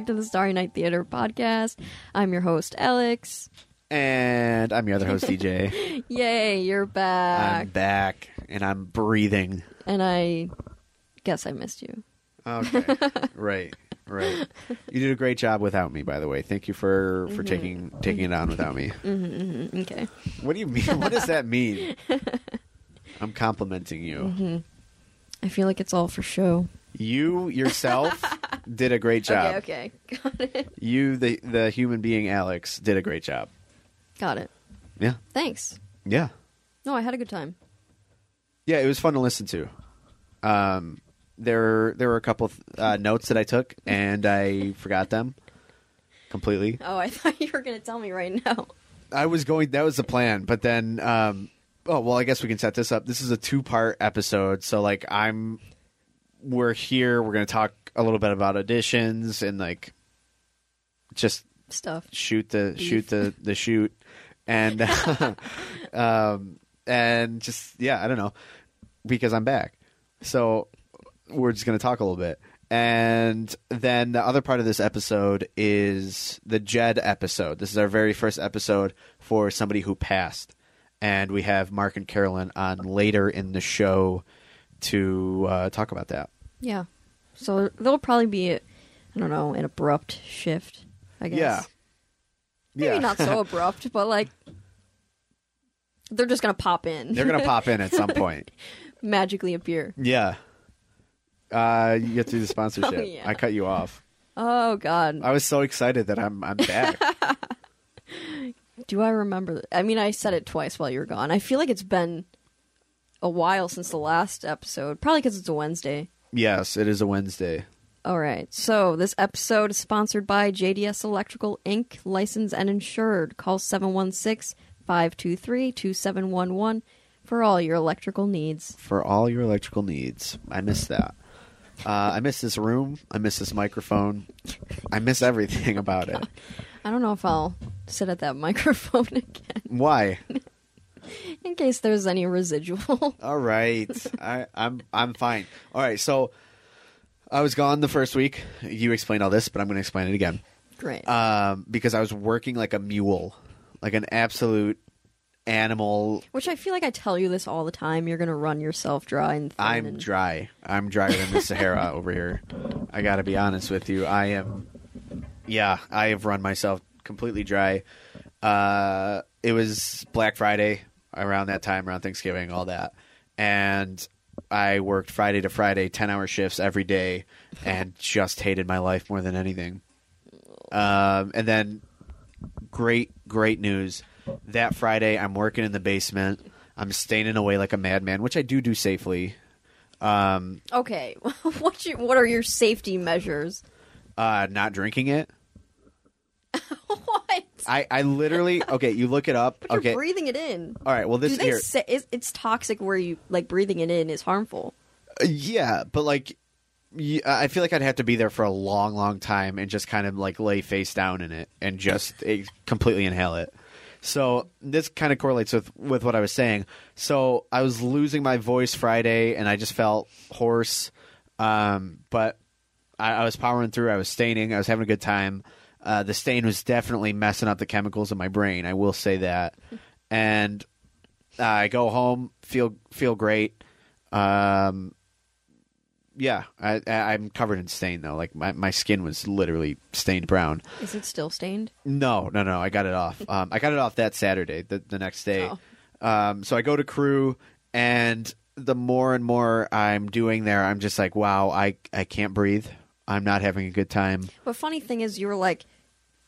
Back to the Starry Night Theater podcast. I'm your host, Alex. And I'm your other host, DJ. Yay, you're back. I'm back and I'm breathing. and I guess I missed you. Okay. right. Right. You did a great job without me, by the way. Thank you for for mm-hmm. taking taking it on without me. Mm, Okay. What do you mean? What does that mean? I'm complimenting you. I feel like it's all for show. You yourself did a great job. Okay, okay. Got it. You, the the human being Alex, did a great job. Got it. Yeah. Thanks. Yeah. No, I had a good time. Yeah, it was fun to listen to. Um, there there were a couple uh, notes that I took and I forgot them completely. Oh, I thought you were going to tell me right now. I was going. That was the plan, but then. Um, oh well, I guess we can set this up. This is a two part episode, so like I'm. We're here. We're going to talk a little bit about auditions and like. Just Stuff. shoot the Beef. shoot the the shoot, and um and just yeah, I don't know, because I'm back. So we're just going to talk a little bit. And then the other part of this episode is the Jed episode. This is our very first episode for somebody who passed. And we have Mark and Carolyn on later in the show to uh, talk about that. Yeah. So there'll probably be, a, I don't know, an abrupt shift, I guess. Yeah. Maybe yeah. not so abrupt, but like they're just going to pop in. They're going to pop in at some point. magically appear. Yeah. Uh, you get to do the sponsorship. Oh, yeah. I cut you off. Oh God, I was so excited that I'm I'm back. do I remember? I mean, I said it twice while you were gone. I feel like it's been a while since the last episode. Probably because it's a Wednesday. Yes, it is a Wednesday. All right. So this episode is sponsored by JDS Electrical Inc., licensed and insured. Call 716-523-2711 for all your electrical needs. for all your electrical needs. I miss that. Uh, I miss this room. I miss this microphone. I miss everything about it. I don't know if I'll sit at that microphone again Why? in case there's any residual. All right, I, I'm I'm fine. All right, so I was gone the first week. You explained all this, but I'm going to explain it again. Great. Um, because I was working like a mule, like an absolute animal. Which I feel like I tell you this all the time. You're gonna run yourself dry and thin I'm and- dry. I'm drier than the Sahara over here. I got to be honest with you. I am. Yeah, I have run myself completely dry. Uh, it was Black Friday around that time, around Thanksgiving, all that, and I worked Friday to Friday, ten hour shifts every day, and just hated my life more than anything. Um, and then, great, great news. That Friday, I'm working in the basement. I'm staining away like a madman, which I do do safely. Um, Okay, what you, what are your safety measures? uh, not drinking it. what? I, I literally okay. You look it up. But you're okay. breathing it in. All right. Well, this Do they here. say it's, it's toxic where you like breathing it in is harmful? Uh, yeah, but like, y- I feel like I'd have to be there for a long, long time and just kind of like lay face down in it and just completely inhale it. So this kind of correlates with with what I was saying. So I was losing my voice Friday, and I just felt hoarse. Um, but I, I was powering through. I was staining. I was having a good time. Uh, the stain was definitely messing up the chemicals in my brain. I will say that. And I go home, feel feel great. Um, Yeah, I, I, I'm covered in stain though. Like my, my skin was literally stained brown. Is it still stained? No, no, no. I got it off. Um, I got it off that Saturday, the, the next day. Oh. Um, so I go to crew, and the more and more I'm doing there, I'm just like, wow, I I can't breathe. I'm not having a good time. But funny thing is, you were like,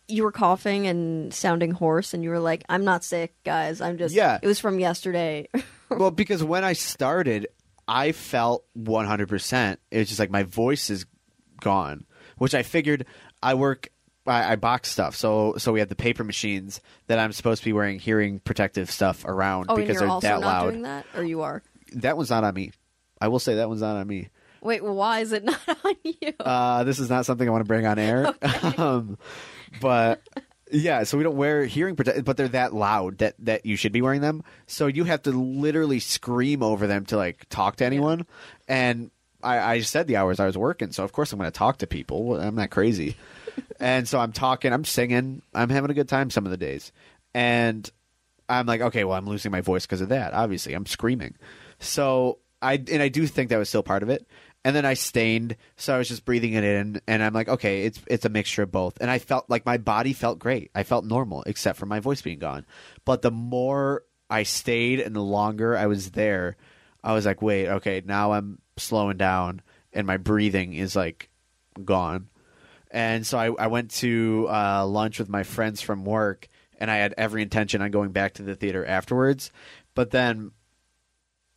you were coughing and sounding hoarse, and you were like, "I'm not sick, guys. I'm just Yeah. It was from yesterday." well, because when I started, I felt 100%. It was just like my voice is gone, which I figured I work. I, I box stuff, so so we have the paper machines that I'm supposed to be wearing hearing protective stuff around oh, because you're they're also that not loud. doing that, or you are? That one's not on me. I will say that one's not on me. Wait, why is it not on you? Uh, this is not something I want to bring on air. um, but yeah, so we don't wear hearing protect, but they're that loud that that you should be wearing them. So you have to literally scream over them to like talk to anyone. And I, I said the hours I was working, so of course I'm going to talk to people. I'm not crazy. and so I'm talking, I'm singing, I'm having a good time some of the days, and I'm like, okay, well, I'm losing my voice because of that. Obviously, I'm screaming. So I and I do think that was still part of it. And then I stained, so I was just breathing it in, and I'm like, okay, it's it's a mixture of both. And I felt like my body felt great. I felt normal, except for my voice being gone. But the more I stayed and the longer I was there, I was like, wait, okay, now I'm slowing down, and my breathing is like gone. And so I, I went to uh, lunch with my friends from work, and I had every intention on going back to the theater afterwards. But then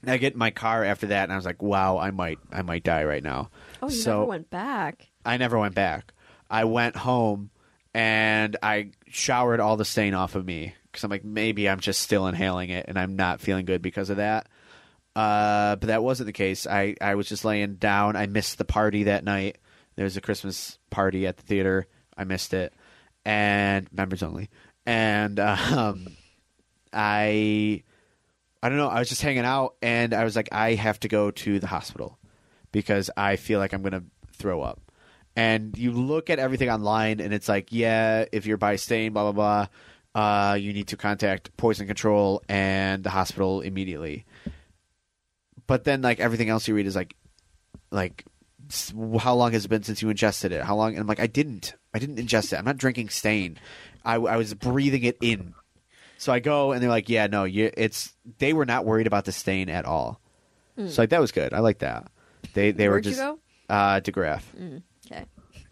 I get in my car after that, and I was like, "Wow, I might, I might die right now." oh, you so never went back. I never went back. I went home and I showered all the stain off of me because I'm like, maybe I'm just still inhaling it, and I'm not feeling good because of that. Uh, but that wasn't the case. I, I was just laying down. I missed the party that night. There was a Christmas party at the theater. I missed it, and members only. And um, I, I don't know. I was just hanging out, and I was like, I have to go to the hospital because I feel like I'm gonna throw up. And you look at everything online, and it's like, yeah, if you're by stain, blah blah blah, uh, you need to contact poison control and the hospital immediately. But then, like everything else you read is like, like, how long has it been since you ingested it? How long? And I'm like, I didn't. I didn't ingest it. I'm not drinking stain. I, I was breathing it in. So I go, and they're like, yeah, no, you, it's. They were not worried about the stain at all. So like that was good. I like that. They they were. Where'd you just go? uh DeGraff. Okay.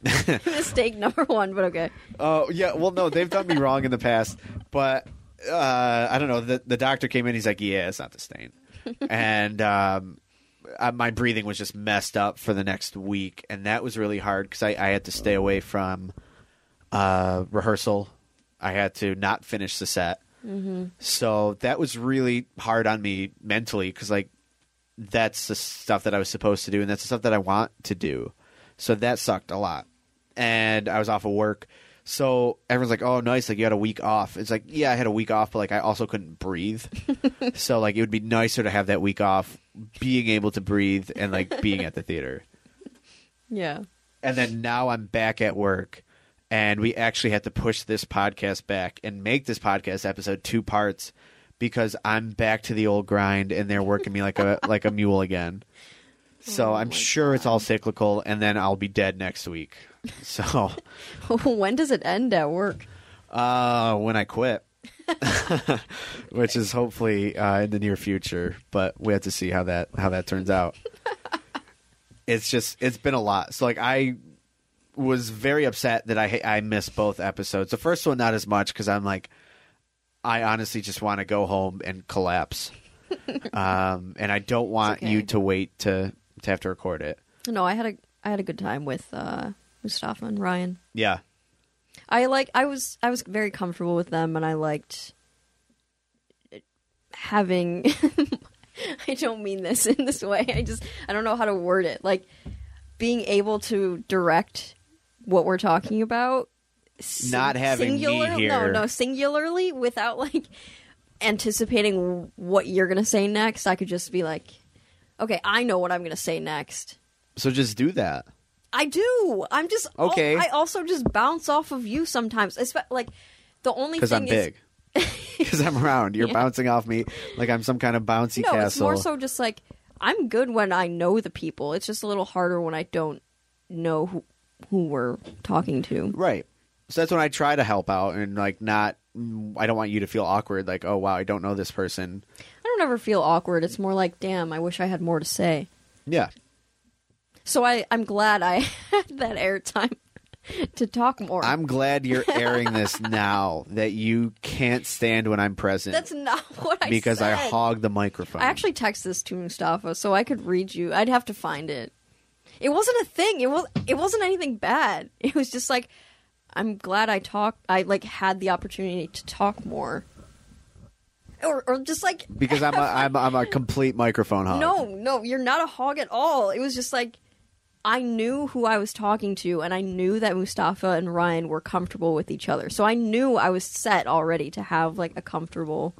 Mistake number one, but okay. Oh yeah, well no, they've done me wrong in the past, but uh, I don't know. The the doctor came in. He's like, yeah, it's not the stain, and um, uh, my breathing was just messed up for the next week, and that was really hard because I, I had to stay away from uh, rehearsal. I had to not finish the set, so that was really hard on me mentally because like that's the stuff that I was supposed to do, and that's the stuff that I want to do. So that sucked a lot. And I was off of work. So everyone's like, oh, nice. Like, you had a week off. It's like, yeah, I had a week off, but like, I also couldn't breathe. so, like, it would be nicer to have that week off, being able to breathe and like being at the theater. Yeah. And then now I'm back at work, and we actually had to push this podcast back and make this podcast episode two parts because I'm back to the old grind, and they're working me like a like a mule again. So Oh I'm sure it's all cyclical, and then I'll be dead next week. So when does it end at work? uh, when I quit, which is hopefully uh, in the near future, but we have to see how that how that turns out. it's just it's been a lot. So like I was very upset that I I missed both episodes. The first one not as much because I'm like I honestly just want to go home and collapse, um, and I don't want okay. you to wait to to have to record it. No, I had a I had a good time with uh Mustafa and Ryan. Yeah, I like I was I was very comfortable with them and I liked having I don't mean this in this way. I just I don't know how to word it. Like being able to direct what we're talking about sing- Not having me singular, No, here. no, singularly without like anticipating what you're going to say next. I could just be like, "Okay, I know what I'm going to say next." so just do that. I do. I'm just Okay. I also just bounce off of you sometimes. Espe- like the only because thing I'm is, big. Because I'm around, you're Yeah. bouncing off me like I'm some kind of bouncy no, castle. it's more so just like I'm good when I know the people. It's just a little harder when I don't know who who we're talking to. Right. So that's when I try to help out and like not. mm, I don't want you to feel awkward. Like, oh wow, I don't know this person. I don't ever feel awkward. It's more like, damn, I wish I had more to say. Yeah. So I I'm glad I had that airtime to talk more. I'm glad you're airing this now that you can't stand when I'm present That's not what I because I hog the microphone. I actually texted this to Mustafa so I could read you. I'd have to find it. It wasn't a thing. It was it wasn't anything bad. It was just like I'm glad I talked I like had the opportunity to talk more. Or or just like because I'm a, I'm I'm a complete microphone hog. no, no, you're not a hog at all. It was just like I knew who I was talking to and I knew that Mustafa and Ryan were comfortable with each other. So I knew I was set already to have like a comfortable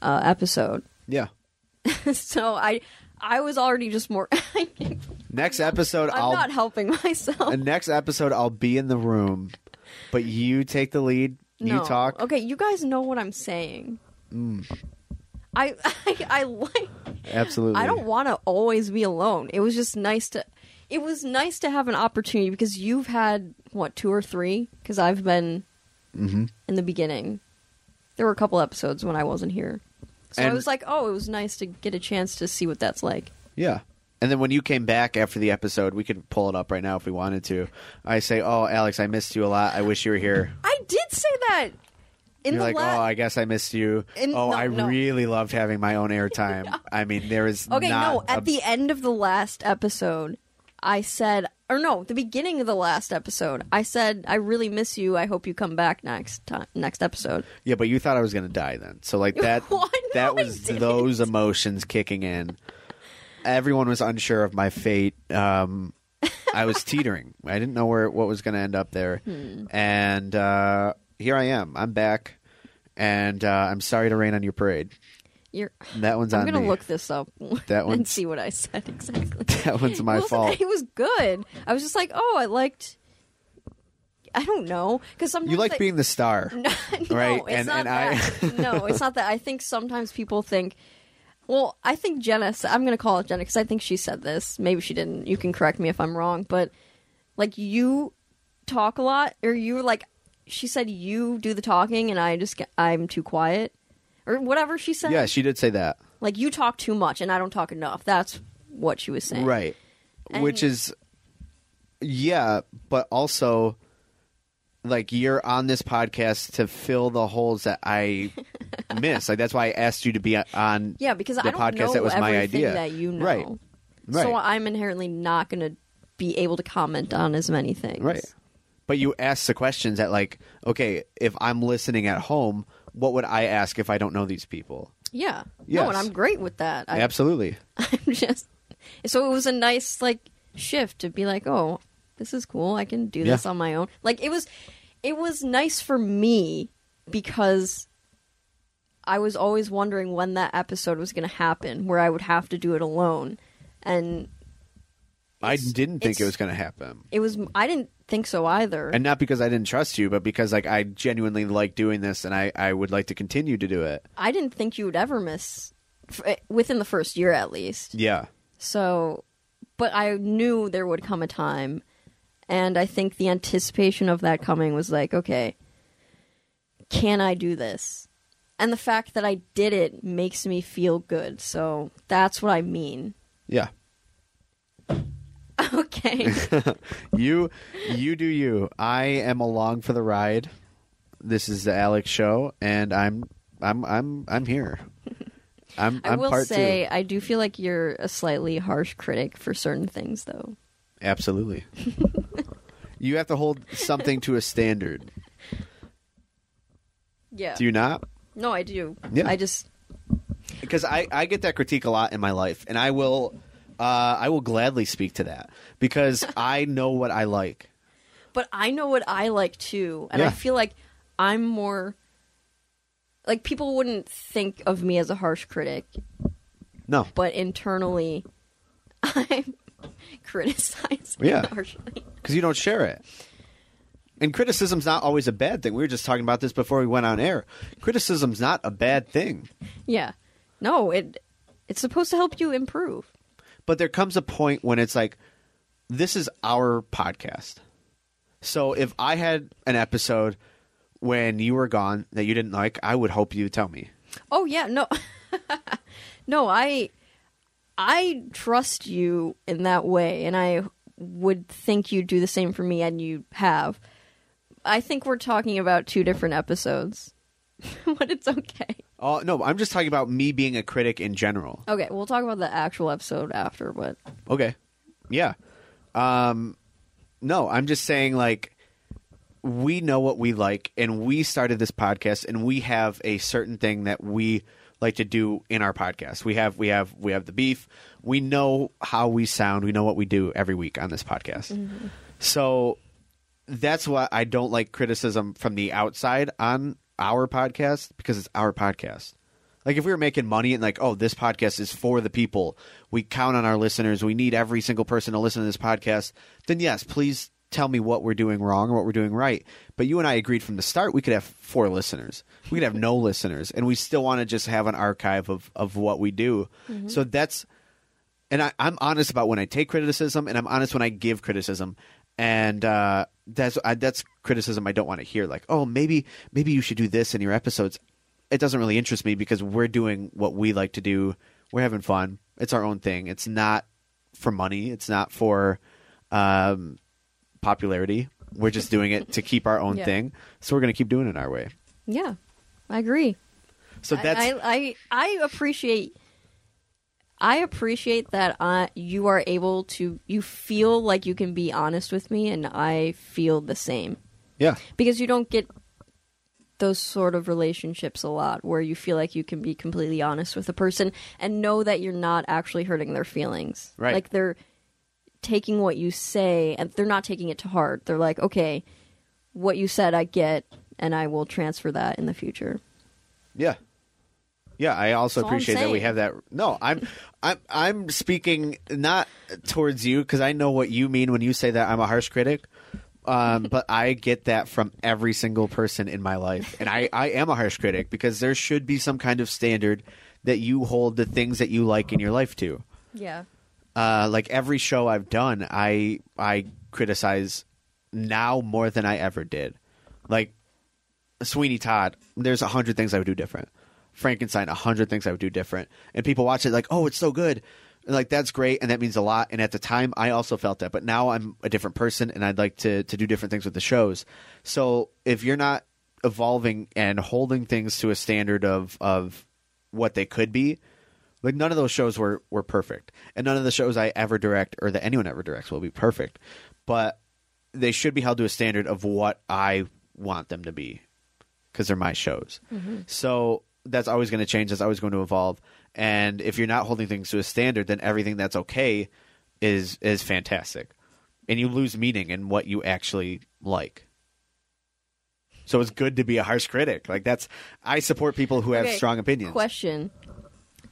uh, episode. Yeah. so I I was already just more Next episode, I'll not helping myself. next episode I'll be in the room, but you take the lead. You talk. Okay, you guys know what I'm saying. Mm. I, I I like Absolutely. I don't want to always be alone. It was just nice to it was nice to have an opportunity because you've had what two or three because I've been Mhm. in the beginning. There were a couple episodes when I wasn't here. So I was like, "Oh, it was nice to get a chance to see what that's like." Yeah. And then when you came back after the episode, we could pull it up right now if we wanted to. I say, "Oh, Alex, I missed you a lot. I wish you were here." I did say that. In You're the like, la- "Oh, I guess I missed you." In- oh, no, I no. really loved having my own airtime. I mean, there is Okay, no. At a- the end of the last episode, I said, or no, the beginning of the last episode, I said, "I really miss you. I hope you come back next time, next episode." yeah, but you thought I was going to die then. So like that that was those emotions kicking in. Everyone was unsure of my fate. Um, I was teetering. I didn't know where what was going to end up there, Hmm. and uh, here I am. I'm back, and uh, I'm sorry to rain on your parade. You're. That one's I'm on gonna me. look this up That and see what I said exactly. That one's my It fault. It was good. I was just like, oh, I liked. I don't know because sometimes You like I- being the star. No, no, Right, it's and- not and I- no, it's not that. I think sometimes people think. Well, I think Jenna. I'm going to call it Jenna because I think she said this. Maybe she didn't. You can correct me if I'm wrong. But like you talk a lot, or you like. She said you do the talking, and I just I'm too quiet, or whatever she said. Yeah, she did say that. like you talk too much, and I don't talk enough. That's what she was saying. Right. Which is yeah, but also like you're on this podcast to fill the holes that I miss. Like that's why I asked you to be on Yeah, because the I don't podcast know that was my idea. that you know. Right. Right. So I'm inherently not going to be able to comment on as many things. Right. But you ask the questions that like, okay, if I'm listening at home, what would I ask if I don't know these people? Yeah. Yes. No, and I'm great with that. I, Absolutely. I'm just so it was a nice like shift to be like, oh, this is cool. I can do this Yeah. on my own. Like it was, it was nice for me because I was always wondering when that episode was going to happen, where I would have to do it alone, and I didn't think it was going to happen. it was. I didn't think so either. And not because I didn't trust you, but because like I genuinely like doing this and I, I would like to continue to do it. I didn't think you would ever miss f- eh, within the first year at least. Yeah. So, but I knew there would come a time, and I think the anticipation of that coming was like, okay, can I do this? And the fact that I did it makes me feel good. So that's what I mean. Yeah. Okay. You you do you. I am along for the ride. This is the Alex show and I'm I'm I'm I'm here. I'm I I'm will part say, two. I do feel like you're a slightly harsh critic for certain things, though. Absolutely. You have to hold something to a standard. Yeah. Do you not? no, I do. Yeah. I just. because I, I get that critique a lot in my life, and I will uh, I will gladly speak to that because I know what I like. but I know what I like too, and I feel like I'm more like people wouldn't think of me as a harsh critic, No, but internally, I'm criticizing Yeah. harshly. because you don't share it. And criticism's not always a bad thing. We were just talking about this before we went on air. Criticism's not a bad thing. Yeah, no, it It's supposed to help you improve. but there comes a point when it's like this is our podcast so if i had an episode when you were gone that you didn't like i would hope you tell me Oh yeah, no, no, I, I trust you in that way, and I would think you'd do the same for me, and you have. I think we're talking about two different episodes, but it's okay. oh no i'm just talking about me being a critic in general Okay, we'll talk about the actual episode after, but okay yeah um no i'm just saying like we know what we like and we started this podcast and we have a certain thing that we like to do in our podcast. We have we have we have the beef. We know how we sound. We know what we do every week on this podcast. Mm-hmm. So that's why i don't like criticism from the outside on our podcast because it's our podcast. Like if we were making money and like, oh, this podcast is for the people, we count on our listeners, we need every single person to listen to this podcast, then yes, please tell me what we're doing wrong or what we're doing right. But you and I agreed from the start we could have four listeners. We could have no listeners and we still want to just have an archive of, of what we do. So that's and I, I'm honest about when I take criticism, and I'm honest when I give criticism, and uh, that's I, that's criticism I don't want to hear. Like, oh, maybe maybe you should do this in your episodes. It doesn't really interest me because we're doing what we like to do. We're having fun. It's our own thing. It's not for money. It's not for um, popularity. We're just doing it to keep our own Yeah. thing. So we're going to keep doing it our way. yeah, I agree. So that's I, I I appreciate I appreciate that uh, you are able to you feel like you can be honest with me and I feel the same yeah, because you don't get those sort of relationships a lot where you feel like you can be completely honest with a person and know that you're not actually hurting their feelings Right. like they're taking what you say and they're not taking it to heart they're like okay what you said I get and I will transfer that in the future Yeah. Yeah, I also That's appreciate that we have that. No, I'm I'm I'm speaking not towards you because I know what you mean when you say that I'm a harsh critic. Um, but I get that from every single person in my life, and I I am a harsh critic because there should be some kind of standard that you hold the things that you like in your life to. yeah Uh, like every show I've done, I I criticize now more than I ever did. Like Sweeney Todd, there's a hundred things I would do different. Frankenstein, a hundred things I would do different. And people watch it like, oh, it's so good. And like that's great, and that means a lot. And at the time, I also felt that, but now I'm a different person, and I'd like to to do different things with the shows. So if you're not evolving and holding things to a standard of of what they could be, like none of those shows were were perfect, and none of the shows I ever direct or that anyone ever directs will be perfect, but they should be held to a standard of what I want them to be because they're my shows. Mm-hmm. So that's always going to change. That's always going to evolve. And if you're not holding things to a standard, then everything that's okay is is fantastic, and you lose meaning in what you actually like. So it's good to be a harsh critic. Like that's I support people who have Okay, strong opinions. Question: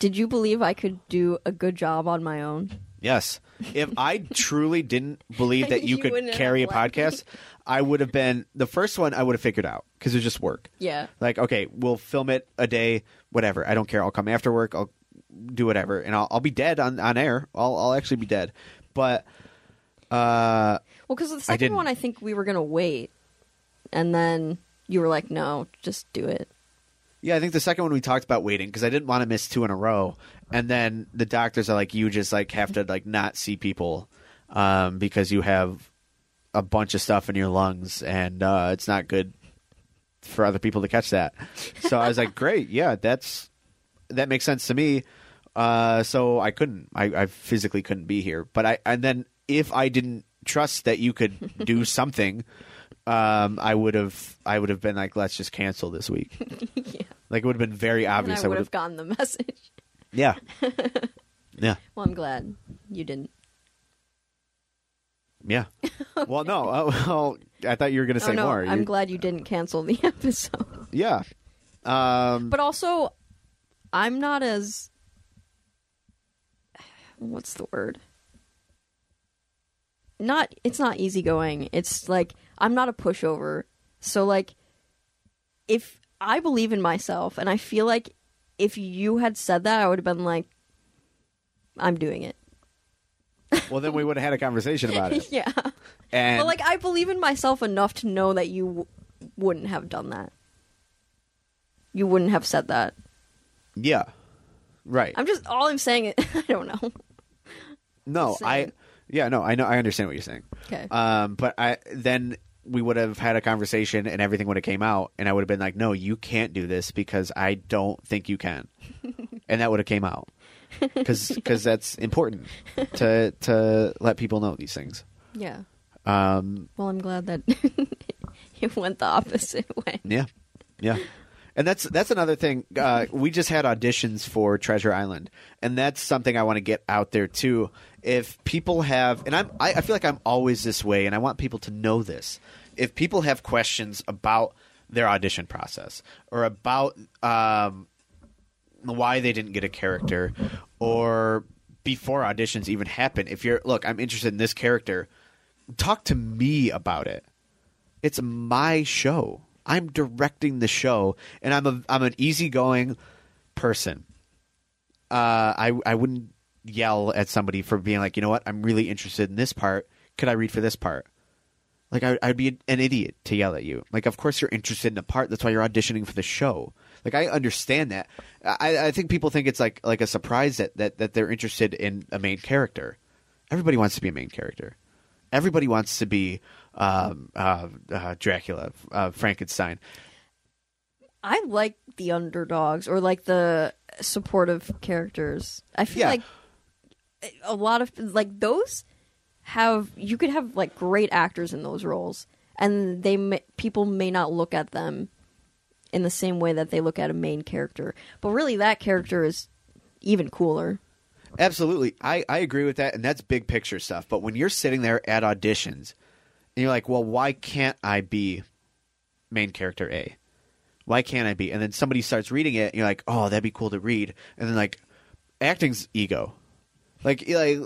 Did you believe I could do a good job on my own? Yes. If I truly didn't believe that you, You could wouldn't carry a have left me. podcast, I would have been the first one I would have figured out because it was just work. Yeah. Like, okay, we'll film it a day, whatever. I don't care. I'll come after work. I'll do whatever, and I'll, I'll be dead on, on air. I'll, I'll actually be dead. But uh, Well, because the second didn't. one, I think we were gonna wait, and then you were like, "No, just do it." Yeah, I think the second one we talked about waiting because I didn't want to miss two in a row, and then the doctors are like, you just like have to like not see people um, because you have a bunch of stuff in your lungs, and uh, it's not good for other people to catch that. So I was like, great, yeah, that's that makes sense to me. Uh, so I couldn't, I, I physically couldn't be here. But I, and then if I didn't trust that you could do something, um, I would have, I would have been like, let's just cancel this week. yeah. Like it would have been very obvious. I I would have gotten the message. yeah, yeah, Well, I'm glad you didn't. yeah. Well, no, uh, well, I thought you were going to say oh no, more. I'm You- glad you didn't cancel the episode. Yeah. Um, But also, I'm not as. What's the word? Not. It's not easygoing. It's like I'm not a pushover. So like, if I believe in myself, and I feel like if you had said that, I would have been like, I'm doing it. Well, then we would have had a conversation about it. yeah. And But like I believe in myself enough to know that you w- wouldn't have done that. You wouldn't have said that. yeah, right. I'm just all I'm saying is I don't know. no, I yeah, no, I know, I understand what you're saying. Okay. Um, but I then we would have had a conversation and everything would have came out, and I would have been like, "No, you can't do this because I don't think you can," and that would have came out because cuz that's important to to let people know these things. yeah. Um, Well, I'm glad that it went the opposite way. Yeah, yeah, and that's that's another thing. Uh, we just had auditions for Treasure Island, and that's something I want to get out there too. If people have, and I'm, I, I feel like I'm always this way, and I want people to know this. If people have questions about their audition process or about um, why they didn't get a character, or before auditions even happen, if you're look, I'm interested in this character, talk to me about it it's my show. I'm directing the show, and I'm a I'm an easygoing person. Uh, I I wouldn't yell at somebody for being like, you know what, I'm really interested in this part. Could I read for this part? Like I, I'd be an idiot to yell at you. Like, of course you're interested in a part. That's why you're auditioning for the show. Like I understand that. I, I think people think it's like like a surprise that, that that they're interested in a main character. Everybody wants to be a main character. Everybody wants to be um, uh, uh, Dracula, uh, Frankenstein. I like the underdogs or like the supportive characters. I feel Yeah. like a lot of like those have you could have like great actors in those roles, and they may, people may not look at them in the same way that they look at a main character. But really, that character is even cooler. Absolutely, I I agree with that, and that's big picture stuff. But when you're sitting there at auditions, you're like, well, why can't I be main character A? Why can't I be? And then somebody starts reading it, and you're like, oh, that'd be cool to read. And then like, acting's ego. Like, like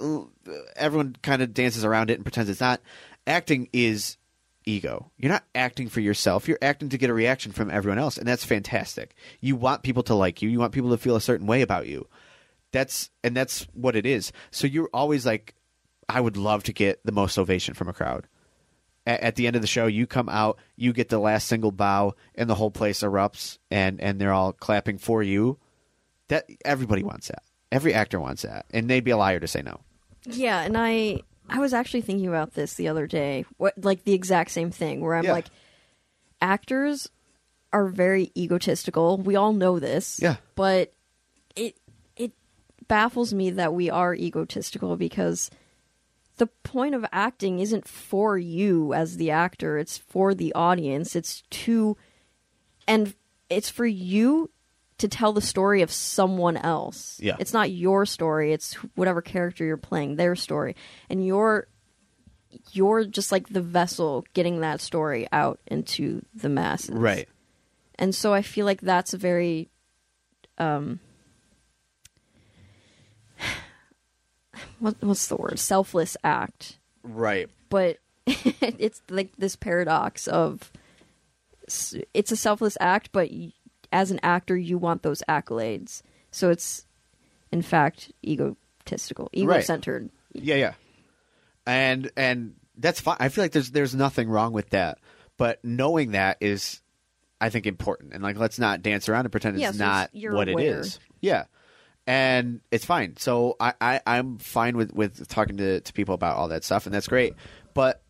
everyone kind of dances around it and pretends it's not. Acting is ego. You're not acting for yourself. You're acting to get a reaction from everyone else, and that's fantastic. You want people to like you. You want people to feel a certain way about you. That's and that's what it is. So you're always like, I would love to get the most ovation from a crowd. A- At the end of the show, you come out, you get the last single bow, and the whole place erupts, and and they're all clapping for you. That everybody wants that. Every actor wants that, and they'd be a liar to say no. Yeah, and I I was actually thinking about this the other day. What like the exact same thing where I'm Yeah. like actors are very egotistical. We all know this. Yeah. But it it baffles me that we are egotistical because the point of acting isn't for you as the actor, it's for the audience. It's to and it's for you to tell the story of someone else. Yeah. It's not your story, it's whatever character you're playing, their story. And you're you're just like the vessel getting that story out into the masses. Right. And so I feel like that's a very um what what's the word? Selfless act. Right. But it's like this paradox of it's a selfless act, but as an actor, you want those accolades. So it's, in fact, egotistical, ego-centered. Yeah, yeah. And and that's fine. I feel like there's there's nothing wrong with that. But knowing that is I think important. And like let's not dance around and pretend Yeah, it's so not what aware. it is. Yeah. And it's fine. So I, I, I'm fine with, with talking to, to people about all that stuff and that's great. But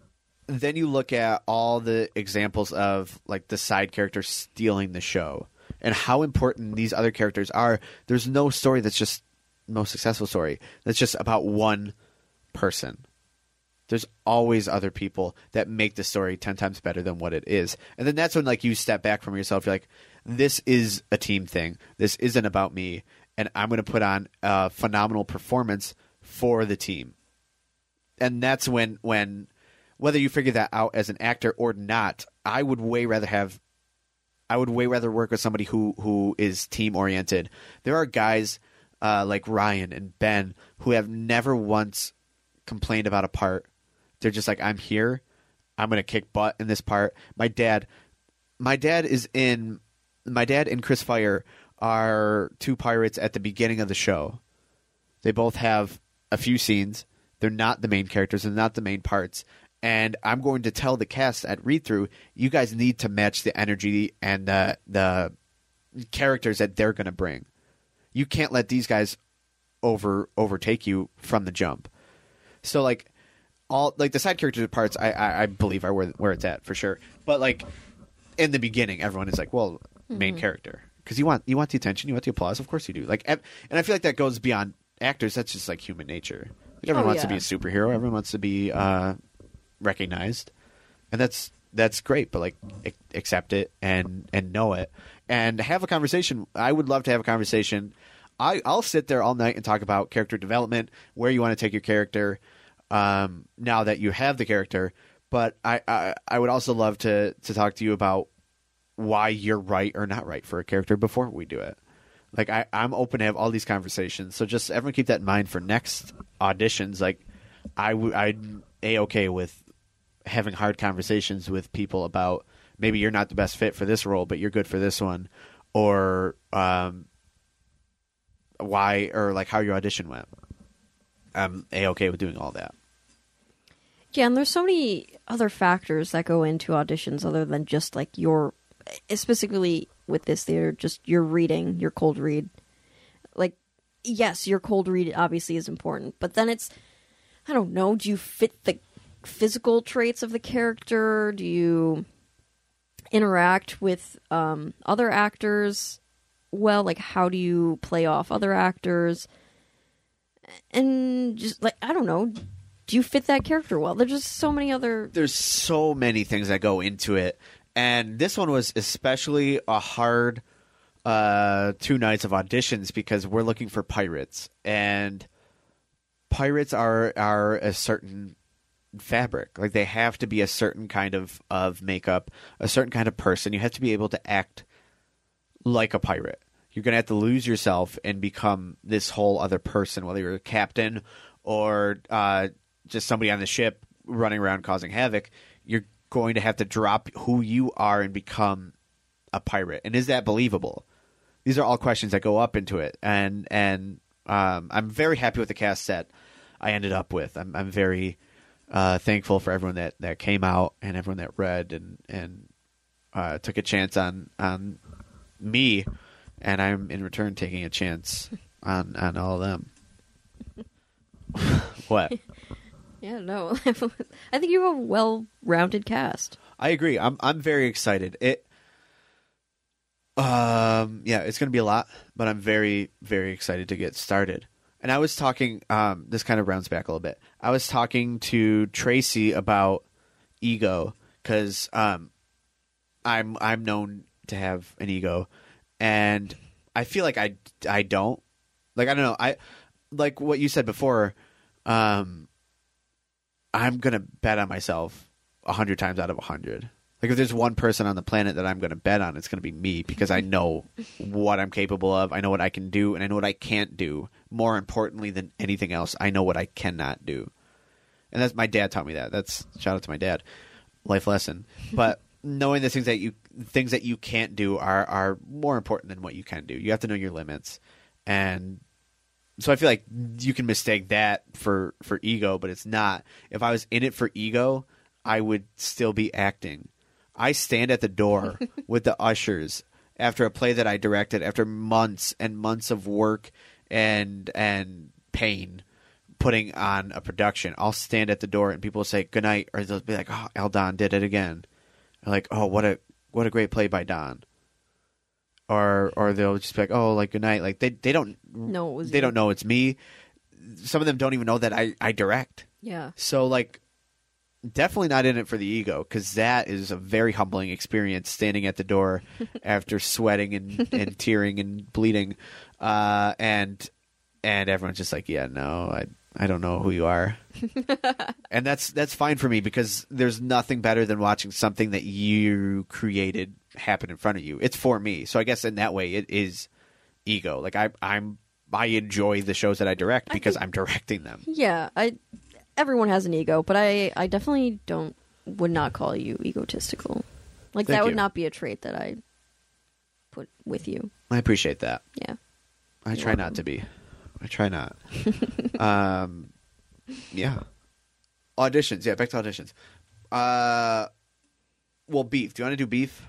then you look at all the examples of like the side characters stealing the show and how important these other characters are. There's no story that's just most successful story that's just about one person. There's always other people that make the story ten times better than what it is, and then that's when like you step back from yourself. You're like, this is a team thing. This isn't about me, and I'm going to put on a phenomenal performance for the team. And that's when when whether you figure that out as an actor or not, I would way rather have I would way rather work with somebody who who is team oriented. There are guys uh, like Ryan and Ben who have never once complained about a part. They're just like, I'm here. I'm gonna kick butt in this part. My dad, my dad is in. My dad and Chris Fire are two pirates at the beginning of the show. They both have a few scenes. They're not the main characters. They're not the main parts. And I'm going to tell the cast at read through, you guys need to match the energy and the the characters that they're going to bring. You can't let these guys over overtake you from the jump. So like all like the side characters parts, I I, I believe are where where it's at for sure. But like in the beginning, everyone is like, well, main mm-hmm. character because you want you want the attention, you want the applause. Of course you do. Like, and I feel like that goes beyond actors. That's just like human nature. Like, everyone Oh, wants to be a superhero. Everyone wants to be uh, recognized, and that's that's great. But like, ac- accept it and and know it, and have a conversation. I would love to have a conversation. I I'll sit there all night and talk about character development, where you want to take your character. Um, now that you have the character, but I, I I would also love to to talk to you about why you're right or not right for a character before we do it. Like I, I'm open to have all these conversations. So just everyone keep that in mind for next auditions. Like I w- I'm a okay with having hard conversations with people about maybe you're not the best fit for this role, but you're good for this one, or um, why or like how your audition went. I'm a okay with doing all that. Yeah, and there's so many other factors that go into auditions other than just like your, specifically with this theater, just your reading, your cold read. Like, yes, your cold read obviously is important, but then it's, I don't know, do you fit the physical traits of the character? Do you interact with um, other actors well? Like, how do you play off other actors? And just like, I don't know, do you fit that character well? There's just so many other. there's so many things that go into it and this one was especially a hard uh two nights of auditions because we're looking for pirates. And pirates are are a certain fabric. Like they have to be a certain kind of of makeup a certain kind of person. You have to be able to act like a pirate. You're going to have to lose yourself and become this whole other person whether you're a captain or uh, just somebody on the ship running around causing havoc. You're going to have to drop who you are and become a pirate. And is that believable? These are all questions that go up into it. And and um, i'm very happy with the cast set i ended up with. I'm, I'm very uh, thankful for everyone that, that came out and everyone that read and and uh, took a chance on on me. And i'm in return taking a chance on on all of them. What Yeah, no. I think you have a well-rounded cast. I agree. I'm I'm very excited. It um yeah, it's going to be a lot, but I'm very very excited to get started. And I was talking um this kind of rounds back a little bit. I was talking to Tracy about ego cuz um I'm I'm known to have an ego and I feel like I I don't. Like I don't know. I like what you said before um I'm gonna bet on myself a hundred times out of a hundred. Like if there's one person on the planet that I'm gonna bet on, it's gonna be me because I know what I'm capable of. I know what I can do, and I know what I can't do. More importantly than anything else, I know what I cannot do. And that's my dad taught me that. That's shout out to my dad, life lesson. But knowing the things that you things that you can't do are are more important than what you can do. You have to know your limits, and so I feel like you can mistake that for for ego, but it's not. If I was in it for ego, I would still be acting. I stand at the door with the ushers after a play that I directed after months and months of work and and pain putting on a production. I'll stand at the door and people will say good night or they'll be like, "Oh, El Don did it again." Like, "Oh, what a what a great play by Don." Or or they'll just be like, "Oh, like good night." Like they they don't it was they you. don't know it's me. Some of them don't even know that I I direct. Yeah. So like definitely not in it for the ego cuz that is a very humbling experience standing at the door after sweating and and tearing and bleeding uh and and everyone's just like, "Yeah, no, I I don't know who you are." and that's that's fine for me because there's nothing better than watching something that you created happen in front of you. It's for me. So I guess in that way it is ego. Like I I'm I enjoy the shows that I direct because think- I'm directing them. Yeah, I everyone has an ego, but I I definitely don't would not call you egotistical. Like Thank that would you. not be a trait that I put with you. I appreciate that. Yeah. I You're try not to be. I try not. um, yeah. Auditions. Yeah, back to auditions. Uh, well, beef. Do you want to do beef?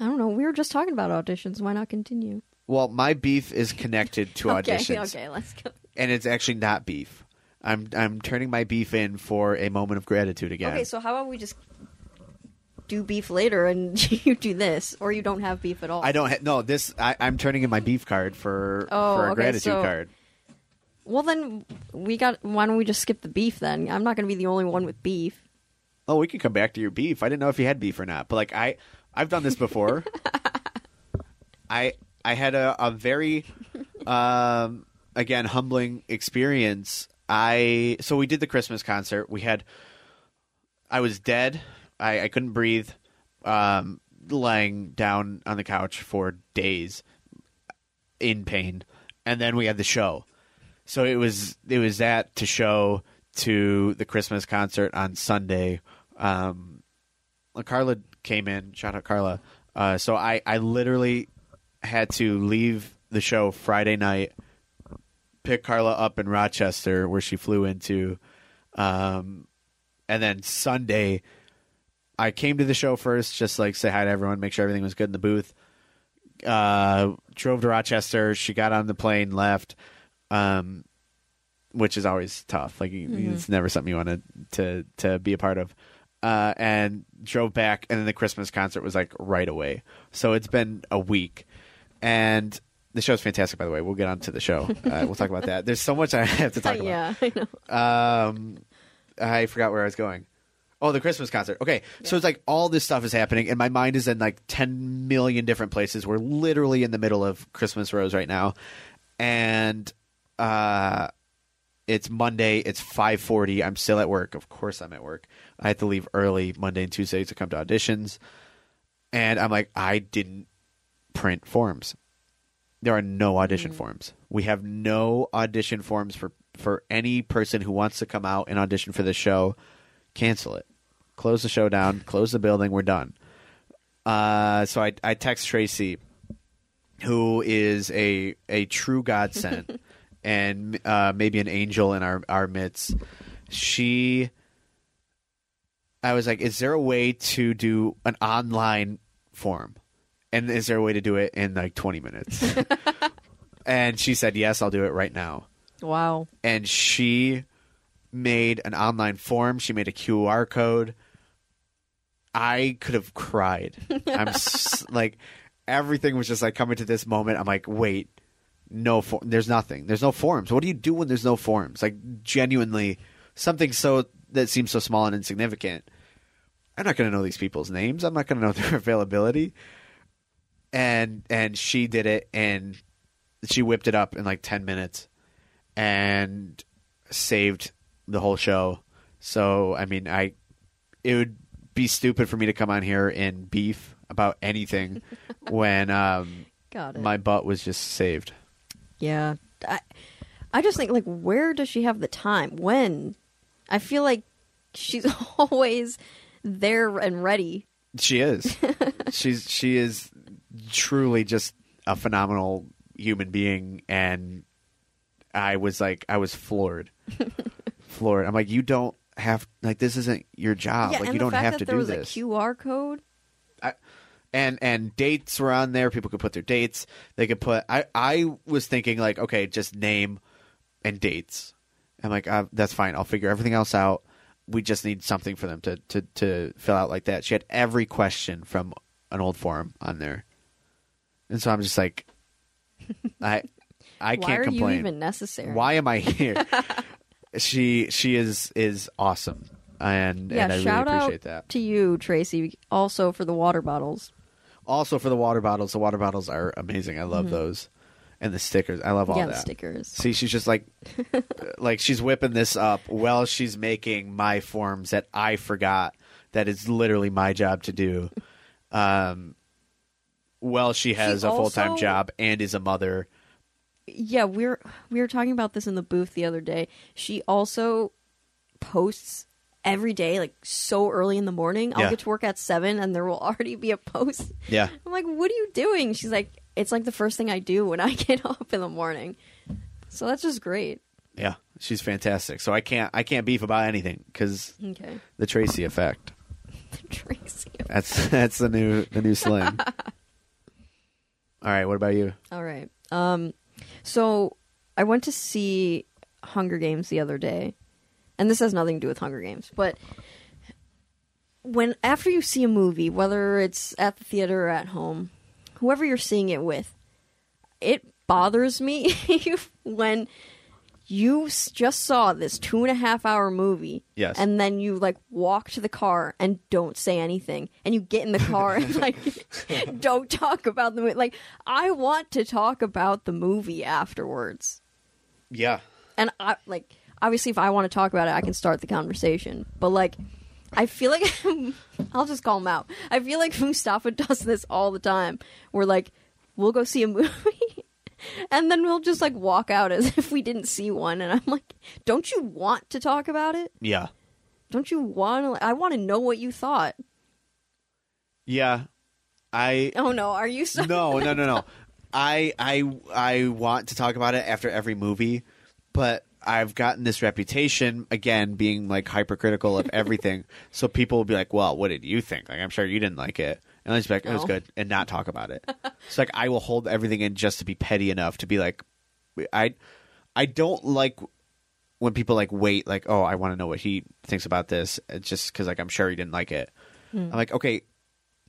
I don't know. We were just talking about auditions. Why not continue? Well, my beef is connected to okay, auditions, okay, let's go. and it's actually not beef. I'm I'm turning my beef in for a moment of gratitude again. Okay, so how about we just do beef later and you do this, or you don't have beef at all? I don't ha- no this. I, I'm turning in my beef card for Oh, for a okay, gratitude so- card. Well, then we got. Why don't we just skip the beef then? I'm not going to be the only one with beef. Oh, we can come back to your beef. I didn't know if you had beef or not, but like I, I've done this before. I I had a, a very, um, again humbling experience. I so we did the Christmas concert. We had, I was dead. I, I couldn't breathe, um, lying down on the couch for days, in pain, and then we had the show. So it was it was that to show to the Christmas concert on Sunday. Um, Carla came in. Shout out Carla. Uh, so I I literally had to leave the show Friday night, pick Carla up in Rochester where she flew into, um, and then Sunday I came to the show first, just like say hi to everyone, make sure everything was good in the booth. Uh, drove to Rochester. She got on the plane, left, um, which is always tough. Like you it's never something you want to to to be a part of. Uh, and drove back, and then the Christmas concert was like right away. So it's been a week, and the show's fantastic. By the way, we'll get on to the show. Uh, we'll talk about that. There's so much I have to talk about. yeah, I know. Um, I forgot where I was going. Oh, the Christmas concert. Okay, so it's like all this stuff is happening, and my mind is in like ten million different places. We're literally in the middle of Christmas Rose right now, and uh, it's Monday. It's five forty. I'm still at work. Of course, I'm at work. I had to leave early Monday and Tuesday to come to auditions, and I'm like, I didn't print forms. There are no audition forms. We have no audition forms for for any person who wants to come out and audition for the show. Cancel it. Close the show down. Close the building. We're done. Uh, so I I text Tracy, who is a a true godsend and uh, maybe an angel in our our midst. She, I was like, is there a way to do an online form? And is there a way to do it in like 20 minutes? and she said, yes, I'll do it right now. Wow. And she made an online form. She made a QR code. I could have cried. I'm s- like, everything was just like coming to this moment. I'm like, wait, no, for- there's nothing. There's no forms. What do you do when there's no forms? Like, genuinely, something so that seems so small and insignificant. I'm not going to know these people's names. I'm not going to know their availability. And and she did it, and she whipped it up in like ten minutes, and saved the whole show. So I mean, I it would be stupid for me to come on here and beef about anything when um, my butt was just saved. Yeah. I, I just think, like, where does she have the time? When? I feel like she's always there and ready. She is. She's she is truly just a phenomenal human being, and I was like, I was floored, floored. I'm like, you don't have like this isn't your job. yeah, like you don't have to there do was this. a QR code. and and dates were on there. People could put their dates. They could put. I I was thinking like, okay, just name and dates. I'm like, uh, that's fine. I'll figure everything else out. We just need something for them to to to fill out like that. She had every question from an old forum on there, and so I'm just like, I I Why can't complain. even necessary? Why am I here? she she is is awesome, and Yeah, and I really shout appreciate out that. to you, Tracy. Also for the water bottles. Also for the water bottles, the water bottles are amazing. I love those, and the stickers. I love all Mm-hmm. yeah, the that. stickers. See, she's just like, like she's whipping this up while she's making my forms that I forgot that is literally my job to do. Um, well, she has She a full time also- job and is a mother. Yeah, we're we were talking about this in the booth the other day. She also posts every day, like so early in the morning. I'll Yeah. get to work at seven, and there will already be a post. Yeah, I'm like, "What are you doing?" She's like, it's like the first thing I do when I get up in the morning. So that's just great. Yeah, she's fantastic. So I can't I can't beef about anything because Okay. the Tracy effect. Tracy. That's that's the new the new slang. All right, what about you? All right. Um, so I went to see Hunger Games the other day, and this has nothing to do with Hunger Games, but when after you see a movie, whether it's at the theater or at home, whoever you're seeing it with, it bothers me when you s- just saw this two and a half hour movie Yes. and then you like walk to the car and don't say anything and you get in the car and like don't talk about the movie like i want to talk about the movie afterwards Yeah. and i like obviously if i want to talk about it i can start the conversation but like i feel like i'll just call him out i feel like mustafa does this all the time We're like we'll go see a movie and then we'll just like walk out as if we didn't see one and i'm like don't you want to talk about it Yeah. don't you want to i want to know what you thought Yeah. I oh no are you so no, no, no, no. I I I want to talk about it after every movie, but I've gotten this reputation again being like hypercritical of everything. so people will be like, "Well, what did you think?" Like, I'm sure you didn't like it, and I just be like, oh, "It was No. Oh. good," and not talk about it. it's like, I will hold everything in just to be petty enough to be like, I I don't like when people like wait, like, "Oh, I want to know what he thinks about this," it's just because like I'm sure he didn't like it. Hmm. I'm like, okay,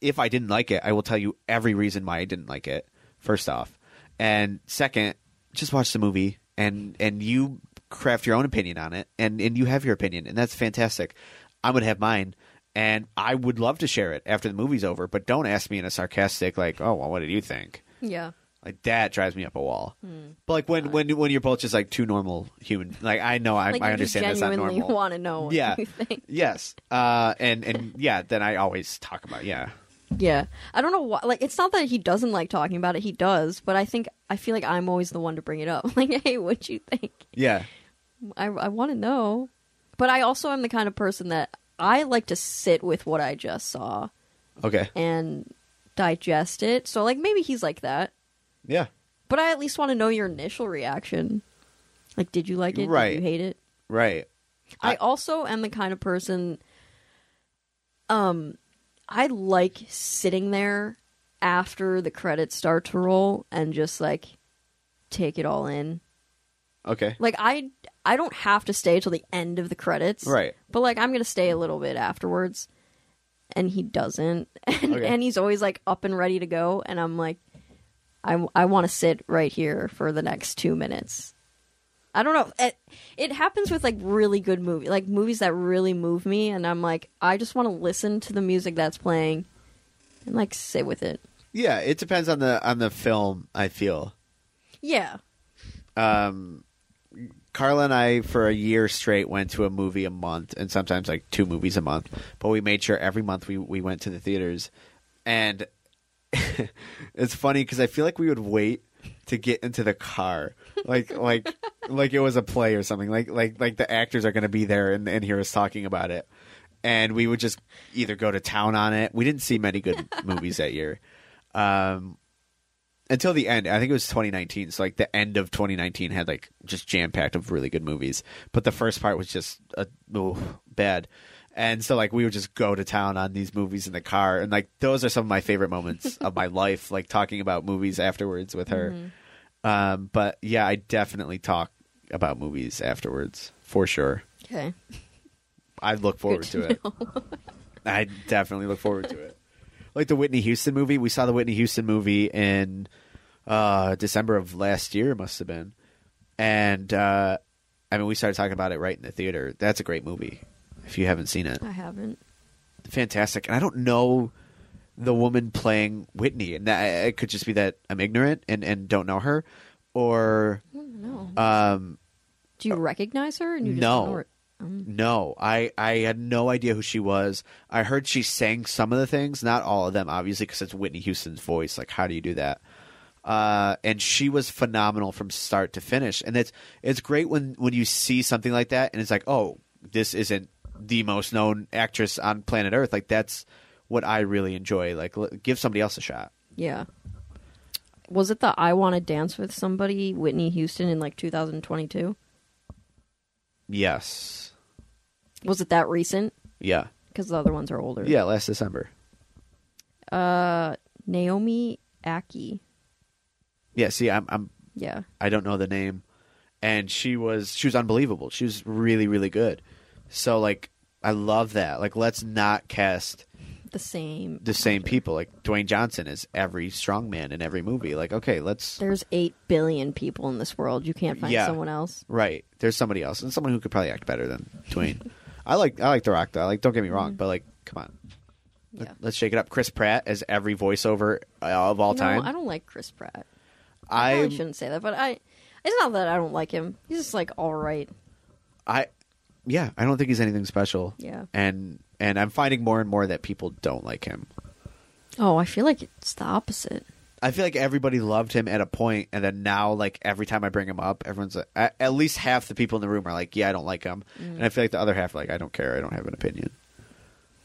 if I didn't like it, I will tell you every reason why I didn't like it. First off, and second, just watch the movie and and you craft your own opinion on it, and and you have your opinion, and that's fantastic. I'm gonna have mine, and I would love to share it after the movie's over. But don't ask me in a sarcastic like, "Oh, well, what did you think?" yeah Like that drives me up a wall. But like when when when you're both just like two normal human, like I know I, like I understand that's not normal. want to know what Yeah. you think Yes, uh, and and yeah, then I always talk about yeah. yeah i don't know why like it's not that he doesn't like talking about it he does but i think i feel like i'm always the one to bring it up like hey what'd you think Yeah. i, I want to know but i also am the kind of person that i like to sit with what i just saw Okay. and digest it so like maybe he's like that Yeah. but i at least want to know your initial reaction like did you like it Right. did you hate it Right. I I- also am the kind of person um I like sitting there after the credits start to roll and just like take it all in. Okay. Like I I don't have to stay till the end of the credits. Right. But like I'm going to stay a little bit afterwards and he doesn't. And Okay. and he's always like up and ready to go and I'm like I I want to sit right here for the next 2 minutes. I don't know. It, it happens with like really good movies, like movies that really move me, and I'm like, I just want to listen to the music that's playing, and like sit with it. Yeah, it depends on the on the film. I feel. Yeah, Um, Carla and I, for a year straight, went to a movie a month, and sometimes like two movies a month. But we made sure every month we we went to the theaters, and it's funny because I feel like we would wait to get into the car, like like like it was a play or something. Like like like the actors are going to be there and and hear us talking about it, and we would just either go to town on it. We didn't see many good movies that year. Um, until the end. I think it was 2019. So like the end of 2019 had like just jam packed of really good movies, but the first part was just a oh, bad. And so like we would just go to town on these movies in the car, and like those are some of my favorite moments of my life, like talking about movies afterwards with her. Um, but yeah, I definitely talk about movies afterwards for sure. okay. I look forward Good to it. I definitely look forward to it. Like the Whitney Houston movie. We saw the Whitney Houston movie in uh, December of last year, it must have been. And uh, I mean, we started talking about it right in the theater. That's a great movie. If you haven't seen it, I haven't. fantastic. And I don't know the woman playing Whitney, and that it could just be that I'm ignorant and, and don't know her, or No. um, Do you recognize her? And you just no. Um, No, I I had no idea who she was. I heard she sang some of the things, not all of them, obviously, because it's Whitney Houston's voice. Like, how do you do that? Uh, and she was phenomenal from start to finish. And it's it's great when when you see something like that, and it's like, oh, this isn't the most known actress on planet Earth. Like, that's what I really enjoy. Like, l- give somebody else a shot. yeah. Was it the I Want to Dance with Somebody, Whitney Houston, in like 2022? Yes. Was it that recent? Yeah. Because the other ones are older. Yeah. Last December. Uh, Naomi Ackie. Yeah. See, I'm I'm Yeah. I don't know the name, and she was she was unbelievable. She was really really good. So like I love that. Like let's not cast The same. the same people. Like Dwayne Johnson is every strongman in every movie. Like okay, let's There's 8 billion people in this world. You can't find Yeah. someone else. right. There's somebody else and someone who could probably act better than Dwayne. I like I like The Rock though. Like don't get me wrong, but like come on. Mm-hmm. Yeah. Let's shake it up. Chris Pratt as every voiceover uh, of all No, time. I don't like Chris Pratt. I I shouldn't say that, but I. It's not that I don't like him. He's just like all right. I yeah, I don't think he's anything special. Yeah. And and I'm finding more and more that people don't like him. Oh, I feel like it's the opposite. I feel like everybody loved him at a point, and then now, like every time I bring him up, everyone's like, at, at least half the people in the room are like, "Yeah, I don't like him," Mm. and I feel like the other half are like, "I don't care, I don't have an opinion."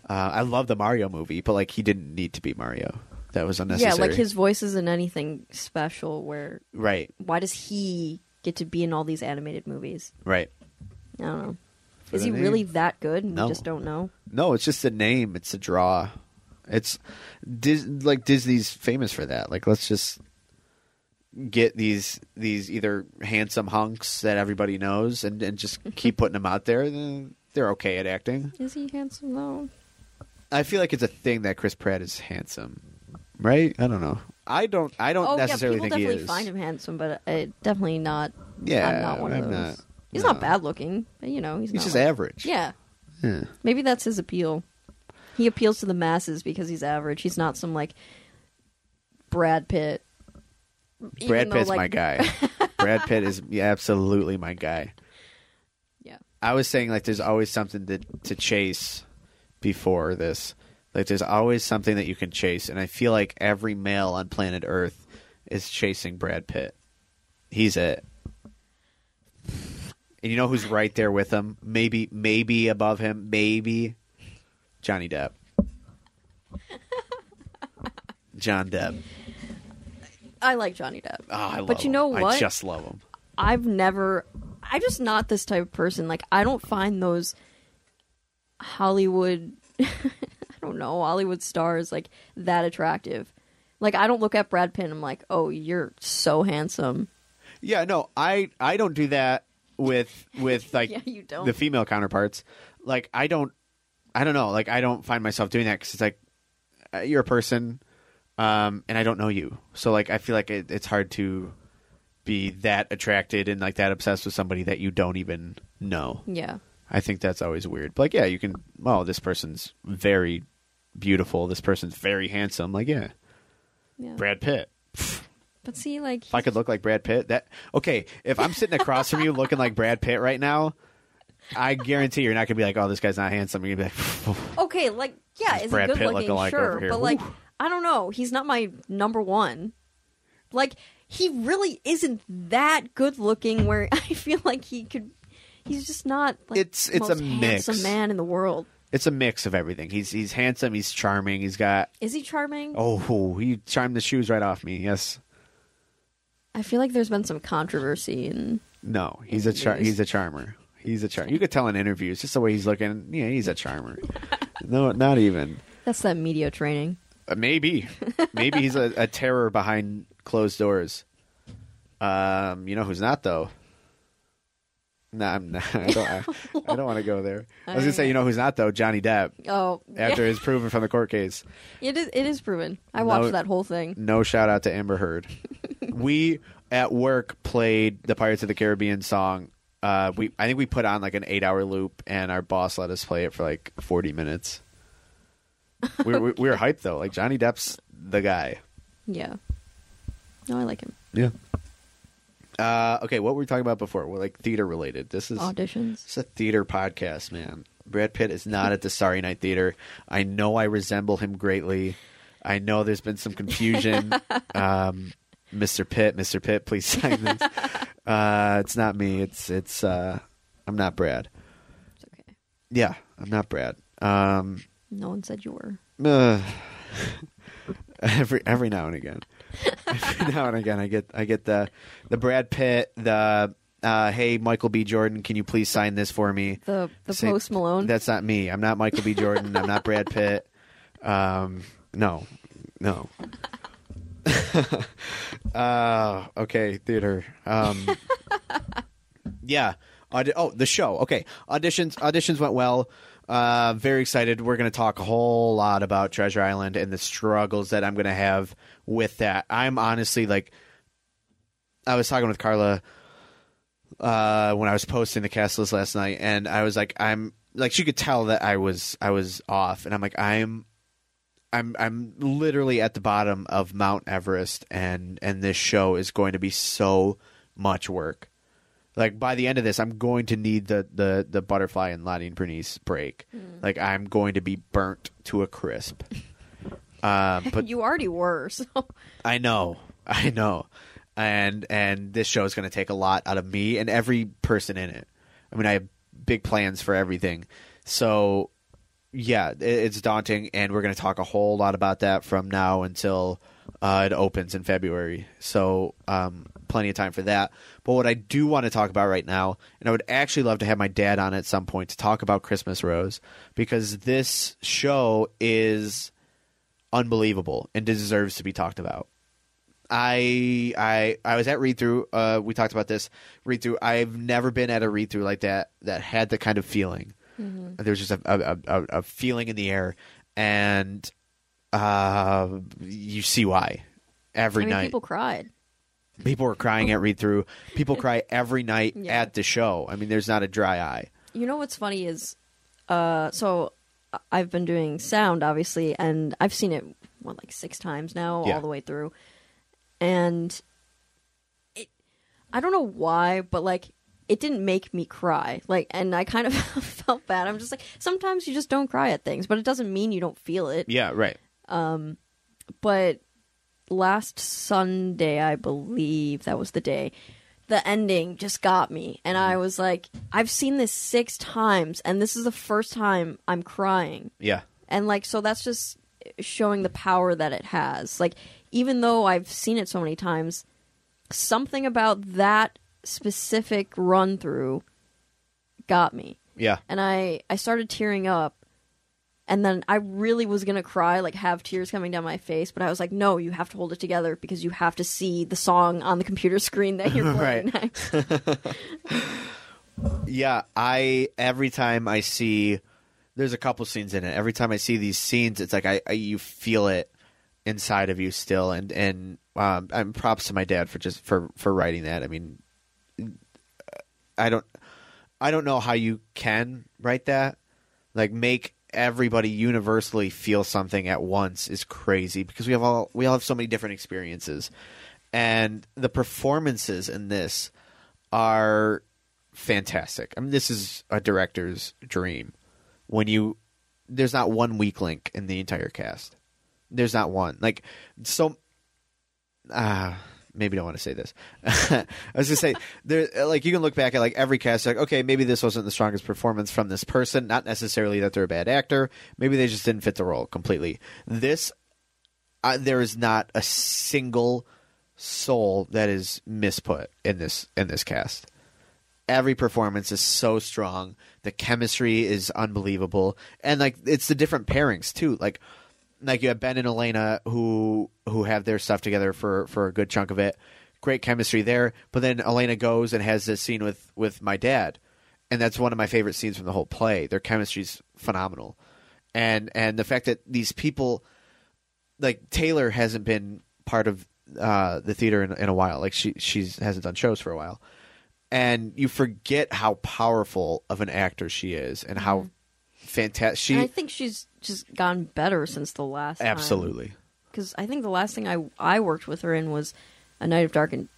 Uh, I love the Mario movie, but like he didn't need to be Mario. That was unnecessary. Yeah, like his voice isn't anything special. Where right, why does he get to be in all these animated movies? right. I don't know. For Is the he really that good? And No. we just don't know. No, it's just a name. It's a draw. It's Dis- like Disney's famous for that. Like, let's just get these these either handsome hunks that everybody knows and, and just keep putting them out there. They're okay at acting. Is he handsome though? I feel like it's a thing that Chris Pratt is handsome, right? I don't know. I don't. I don't oh necessarily yeah, people think definitely he is. find him handsome, but uh, definitely not. Yeah, I'm not one of I'm those. not- he's no. not bad looking, but you know, he's, He's just like- average. Yeah, Yeah. maybe that's his appeal. He appeals to the masses because he's average. He's not some like Brad Pitt. Even Brad though, Pitt's like, my guy. Brad Pitt is absolutely my guy. Yeah. I was saying like there's always something to to chase before this. Like there's always something that you can chase, and I feel like every male on planet Earth is chasing Brad Pitt. He's it. And you know who's right there with him? Maybe maybe above him, maybe Johnny Depp. John Depp. I like Johnny Depp. Oh, I love But you him. what? I just love him. I've never. I'm just not this type of person. Like I don't find those Hollywood. I don't know Hollywood stars like that attractive. Like I don't look at Brad Pitt and I'm like, oh, you're so handsome. Yeah, no, I I don't do that with with like Yeah, you don't. the female counterparts. Like I don't I don't know, like I don't find myself doing that cuz it's like uh, you're a person um and I don't know you. So like I feel like it, it's hard to be that attracted and like that obsessed with somebody that you don't even know. Yeah. I think that's always weird. But like yeah, you can well, this person's very beautiful. This person's very handsome. Like yeah, Yeah. Brad Pitt. But see, like If I could look like Brad Pitt, that okay. If I'm sitting across from you looking like Brad Pitt right now, I guarantee you're not gonna be like, "Oh, this guy's not handsome." You're gonna be like, okay, like yeah, is Brad he good Pitt looking? lookalike Sure, over here. but like Woo. I don't know. He's not my number one. Like he really isn't that good looking. Where I feel like he could. He's just not. Like, It's- it's most a mix. handsome man in the world. it's a mix of everything. He's he's handsome. He's charming. He's got Is he charming? oh, he charmed the shoes right off me. Yes, I feel like there's been some controversy and no, he's a char- he's a charmer. He's a charmer. You could tell in interviews just the way he's looking. Yeah, he's a charmer. no, not even. that's that media training. Uh, maybe, maybe he's a, a terror behind closed doors. Um, you know who's not though. Nah, I'm not. I don't. I, I don't want to go there. I was gonna say, you know who's not though? Johnny Depp. Oh, After yeah. his proven from the court case, it is. It is proven. I watched No- that whole thing. no shout out to Amber Heard. we at work played the Pirates of the Caribbean song. Uh, we I think we put on like an eight hour loop, and our boss let us play it for like forty minutes. we, were, we were hyped though. Like Johnny Depp's the guy. Yeah. No, I like him. Yeah. Uh, okay, what were we talking about before? Well, like theater related. This is Auditions. it's a theater podcast, man. Brad Pitt is not at the Starry Night Theater. I know I resemble him greatly. I know there's been some confusion. um, Mr. Pitt, Mr. Pitt, please sign this. Uh, it's not me. It's it's. Uh, I'm not Brad. It's okay. Yeah, I'm not Brad. Um, No one said you were. uh, every every now and again. every now and again, I get I get the the Brad Pitt, the uh, hey Michael B. Jordan, can you please sign this for me? The the Say- Post Malone. That's not me. I'm not Michael B. Jordan. I'm not Brad Pitt. Um, no, no. uh, okay, theater. Um, yeah. Oh, the show. Okay, auditions. Auditions went well. Uh, very excited. We're going to talk a whole lot about Treasure Island and the struggles that I'm going to have with that. I'm honestly like, I was talking with Carla uh, when I was posting the cast list last night, and I was like, I'm like, she could tell that I was I was off, and I'm like, I'm. I'm I'm literally at the bottom of Mount Everest, and and this show is going to be so much work. Like by the end of this, I'm going to need the the the butterfly and Lottie and Bernice break. Like I'm going to be burnt to a crisp. Uh, but you already were. So I know, I know, and and this show is going to take a lot out of me and every person in it. I mean, I have big plans for everything, so yeah, it's daunting, and we're going to talk a whole lot about that from now until uh, it opens in February. So um, plenty of time for that. But what I do want to talk about right now, and I would actually love to have my dad on at some point to talk about Christmas Rose, because this show is unbelievable and deserves to be talked about. I I I was at read through. Uh, we talked about this read through. I've never been at a read through like that that had the kind of feeling. There's just a, a, a, a feeling in the air, and uh, you see why every I mean, night. people cried. People were crying at read through. People cry every night Yeah. at the show. I mean, there's not a dry eye. You know what's funny is, uh, so I've been doing sound obviously, and I've seen it what like six times now, Yeah. all the way through, and it, I don't know why, but like it didn't make me cry. Like, and I kind of felt bad. I'm just like sometimes you just don't cry at things, but it doesn't mean you don't feel it. Yeah, right. Um, but last Sunday, I believe that was the day, the ending just got me. And I was like, I've seen this six times, and this is the first time I'm crying. Yeah, And like, so that's just showing the power that it has. Like, even though I've seen it so many times, something about that specific run through got me yeah, and I I started tearing up, and then I really was gonna cry, like have tears coming down my face, but I was like, no, you have to hold it together because you have to see the song on the computer screen that you're playing Right. next. yeah. I every time I see, there's a couple scenes in it. Every time I see these scenes, it's like I, I you feel it inside of you still, and and um, I'm props to my dad for just for for writing that. I mean, I don't I don't know how you can write that. Like make everybody universally feel something at once is crazy because we have all we all have so many different experiences. And the performances in this are fantastic. I mean this is a director's dream. When you there's not one weak link in the entire cast. There's not one. Like so ah maybe don't want to say this. I was gonna say there, like you can look back at like every cast, like okay, maybe this wasn't the strongest performance from this person. Not necessarily that they're a bad actor. Maybe they just didn't fit the role completely. This, there is not a single soul that is misput in this in this cast. Every performance is so strong. The chemistry is unbelievable, and like it's the different pairings too. Like like you have Ben and Elena who who have their stuff together for for a good chunk of it. Great chemistry there, but then Elena goes and has this scene with with my dad, and that's one of my favorite scenes from the whole play. Their chemistry's phenomenal, and and the fact that these people, like Taylor, hasn't been part of uh, the theater in, in a while. Like she she's hasn't done shows for a while, and you forget how powerful of an actor she is and how fantastic she I think she's just gotten better since the last absolutely. Because I think the last thing I I worked with her in was A Night of Dark and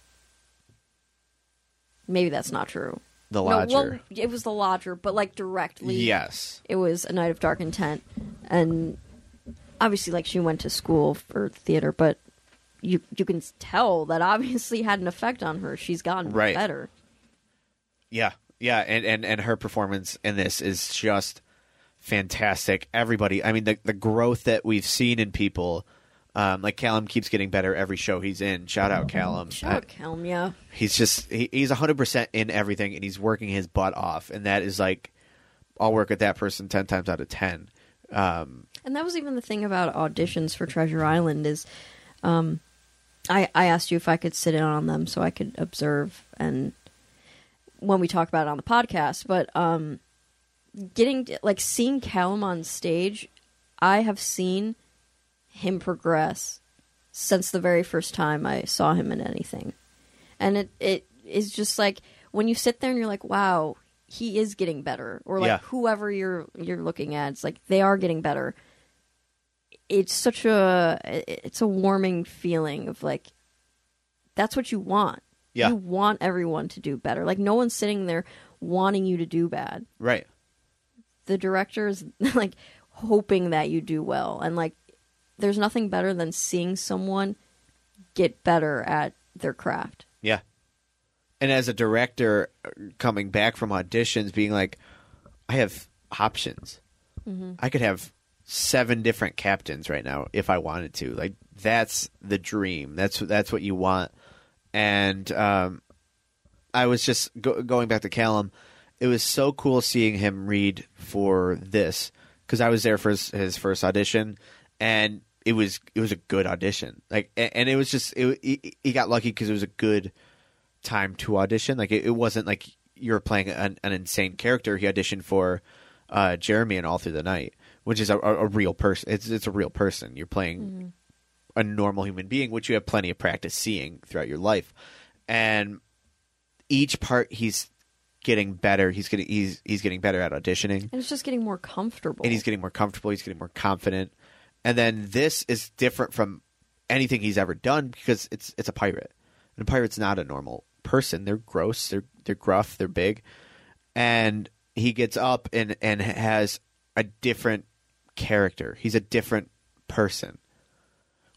maybe that's not true. The No, lodger. well, it was the lodger, but like directly. yes. it was a night of dark intent and obviously like she went to school for theater but you you can tell that obviously had an effect on her she's gotten Right. better Yeah. Yeah, and, and, and her performance in this is just fantastic. Everybody, I mean, the the growth that we've seen in people Um, like Callum keeps getting better every show he's in. Shout out Callum. Shout out Callum, yeah. he's just he, he's 100% in everything and he's working his butt off and that is like i'll work with that person 10 times out of 10 um, And that was even the thing about auditions for Treasure Island is, um, I I asked you if I could sit in on them so I could observe and when we talk about it on the podcast, but um, getting like seeing Callum on stage, I have seen him progress since the very first time I saw him in anything, and it it is just like when you sit there and you're like, wow. He is getting better, or like Yeah. whoever you're you're looking at, it's like they are getting better it's such a it's a warming feeling of like that's what you want. Yeah. You want everyone to do better. Like no one's sitting there wanting you to do bad. right The director is like hoping that you do well. And like there's nothing better than seeing someone get better at their craft. yeah. And as a director coming back from auditions being like i have options. I could have seven different captains right now if i wanted to. Like that's the dream. That's that's what you want. And um I was just go- going back to Callum. It was so cool seeing him read for this because I was there for his, his first audition, and it was it was a good audition. Like, a- and it was just it, he, he got lucky because it was a good time to audition. Like, it, it wasn't like you were playing an, an insane character. He auditioned for uh, Jeremy and All Through the Night, which is a, a, a real person. It's it's a real person. You're playing a normal human being, which you have plenty of practice seeing throughout your life, and each part he's getting better. He's getting he's he's getting better at auditioning, And it's just getting more comfortable. and he's getting more comfortable. He's getting more confident, and then this is different from anything he's ever done because it's it's a pirate, and a pirate's not a normal person. They're gross. They're they're gruff. They're big, and he gets up and and has a different character. He's a different person,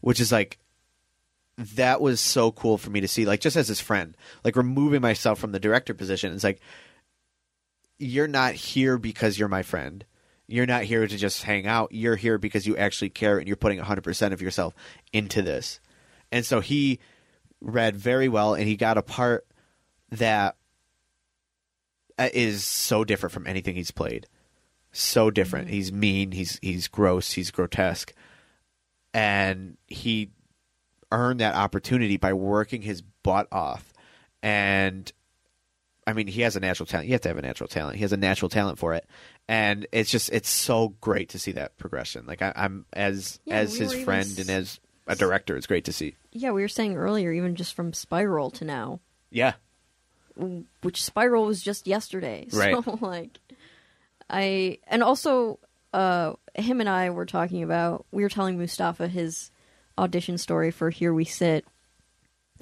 which is like that was so cool for me to see like just as his friend like removing myself from the director position. It's like you're not here because you're my friend. You're not here to just hang out. You're here because you actually care and you're putting 100% of yourself into this. And so he read very well and he got a part that uh, so different from anything he's played. So different. He's mean. He's he's gross. He's grotesque. And he earned that opportunity by working his butt off. And I mean, he has a natural talent. You have to have a natural talent. He has a natural talent for it, and it's just it's so great to see that progression. Like I, I'm as Yeah, as we his even friend and as a director, it's great to see. yeah, we were saying earlier, even just from Spiral to now, Yeah, which Spiral was just yesterday. So Right. like, I and also uh, him and I were talking about. We were telling Mustafa his audition story for Here We Sit.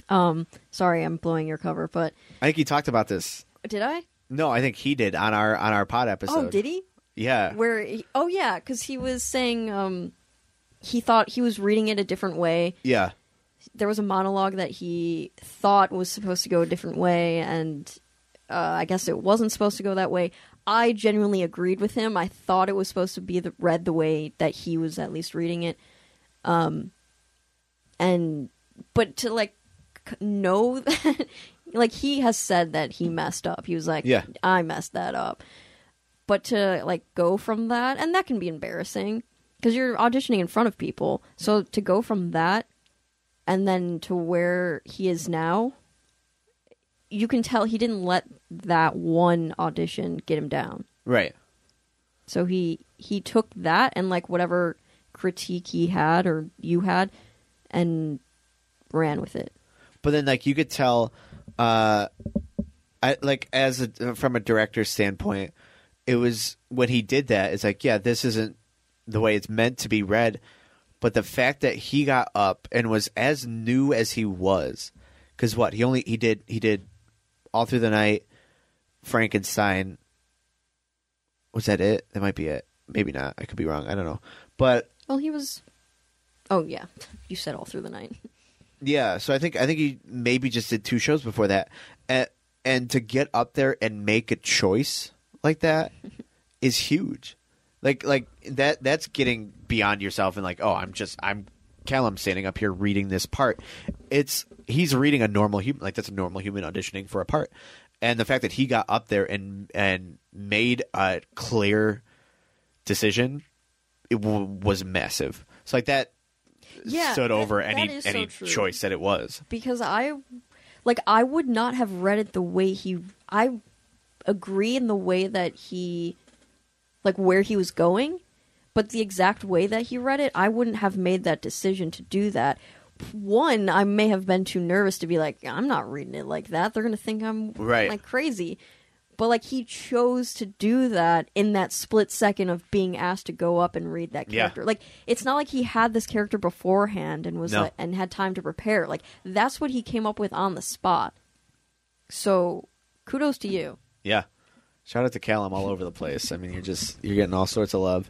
Um, sorry, I'm blowing your cover, but I think he talked about this. did I? No, I think he did on our on our pod episode. Oh, did he? Yeah, Where? He, oh, yeah, because he was saying um, he thought he was reading it a different way. yeah, there was a monologue that he thought was supposed to go a different way, and uh, I guess it wasn't supposed to go that way. I genuinely agreed with him. I thought it was supposed to be the, read the way that he was at least reading it. Um, and but to like know that, like he has said that he messed up. He was like, Yeah. I messed that up. But to like go from that, and that can be embarrassing because you're auditioning in front of people. So to go from that and then to where he is now, you can tell he didn't let that one audition get him down. right. So he he took that and like whatever critique he had or you had and ran with it. but then like you could tell uh I like as a from a director's standpoint it was when he did that it's like yeah this isn't the way it's meant to be read. But the fact that he got up and was as new as he was cuz what he only he did he did all through the night Frankenstein. Was that it? That might be it. Maybe not. I could be wrong. I don't know. But Well, he was. Oh yeah, you said all through the night. Yeah, so I think I think he maybe just did two shows before that, and, and to get up there and make a choice like that is huge. Like like that that's getting beyond yourself and like oh I'm just I'm Callum standing up here reading this part. It's he's reading a normal human like that's a normal human auditioning for a part, and the fact that he got up there and and made a clear decision, it w- was massive. So like that Yeah, stood over that any so any true. choice that it was. because I like I would not have read it the way he I agree in the way that he like where he was going, but the exact way that he read it, I wouldn't have made that decision to do that. One, I may have been too nervous to be like, I'm not reading it like that. They're gonna think I'm Right. like crazy. But like he chose to do that in that split second of being asked to go up and read that Yeah. character. Like it's not like he had this character beforehand and was No. like, and had time to prepare. Like that's what he came up with on the spot. So kudos to you. Yeah. Shout out to Callum all over the place. I mean, you're just you're getting all sorts of love.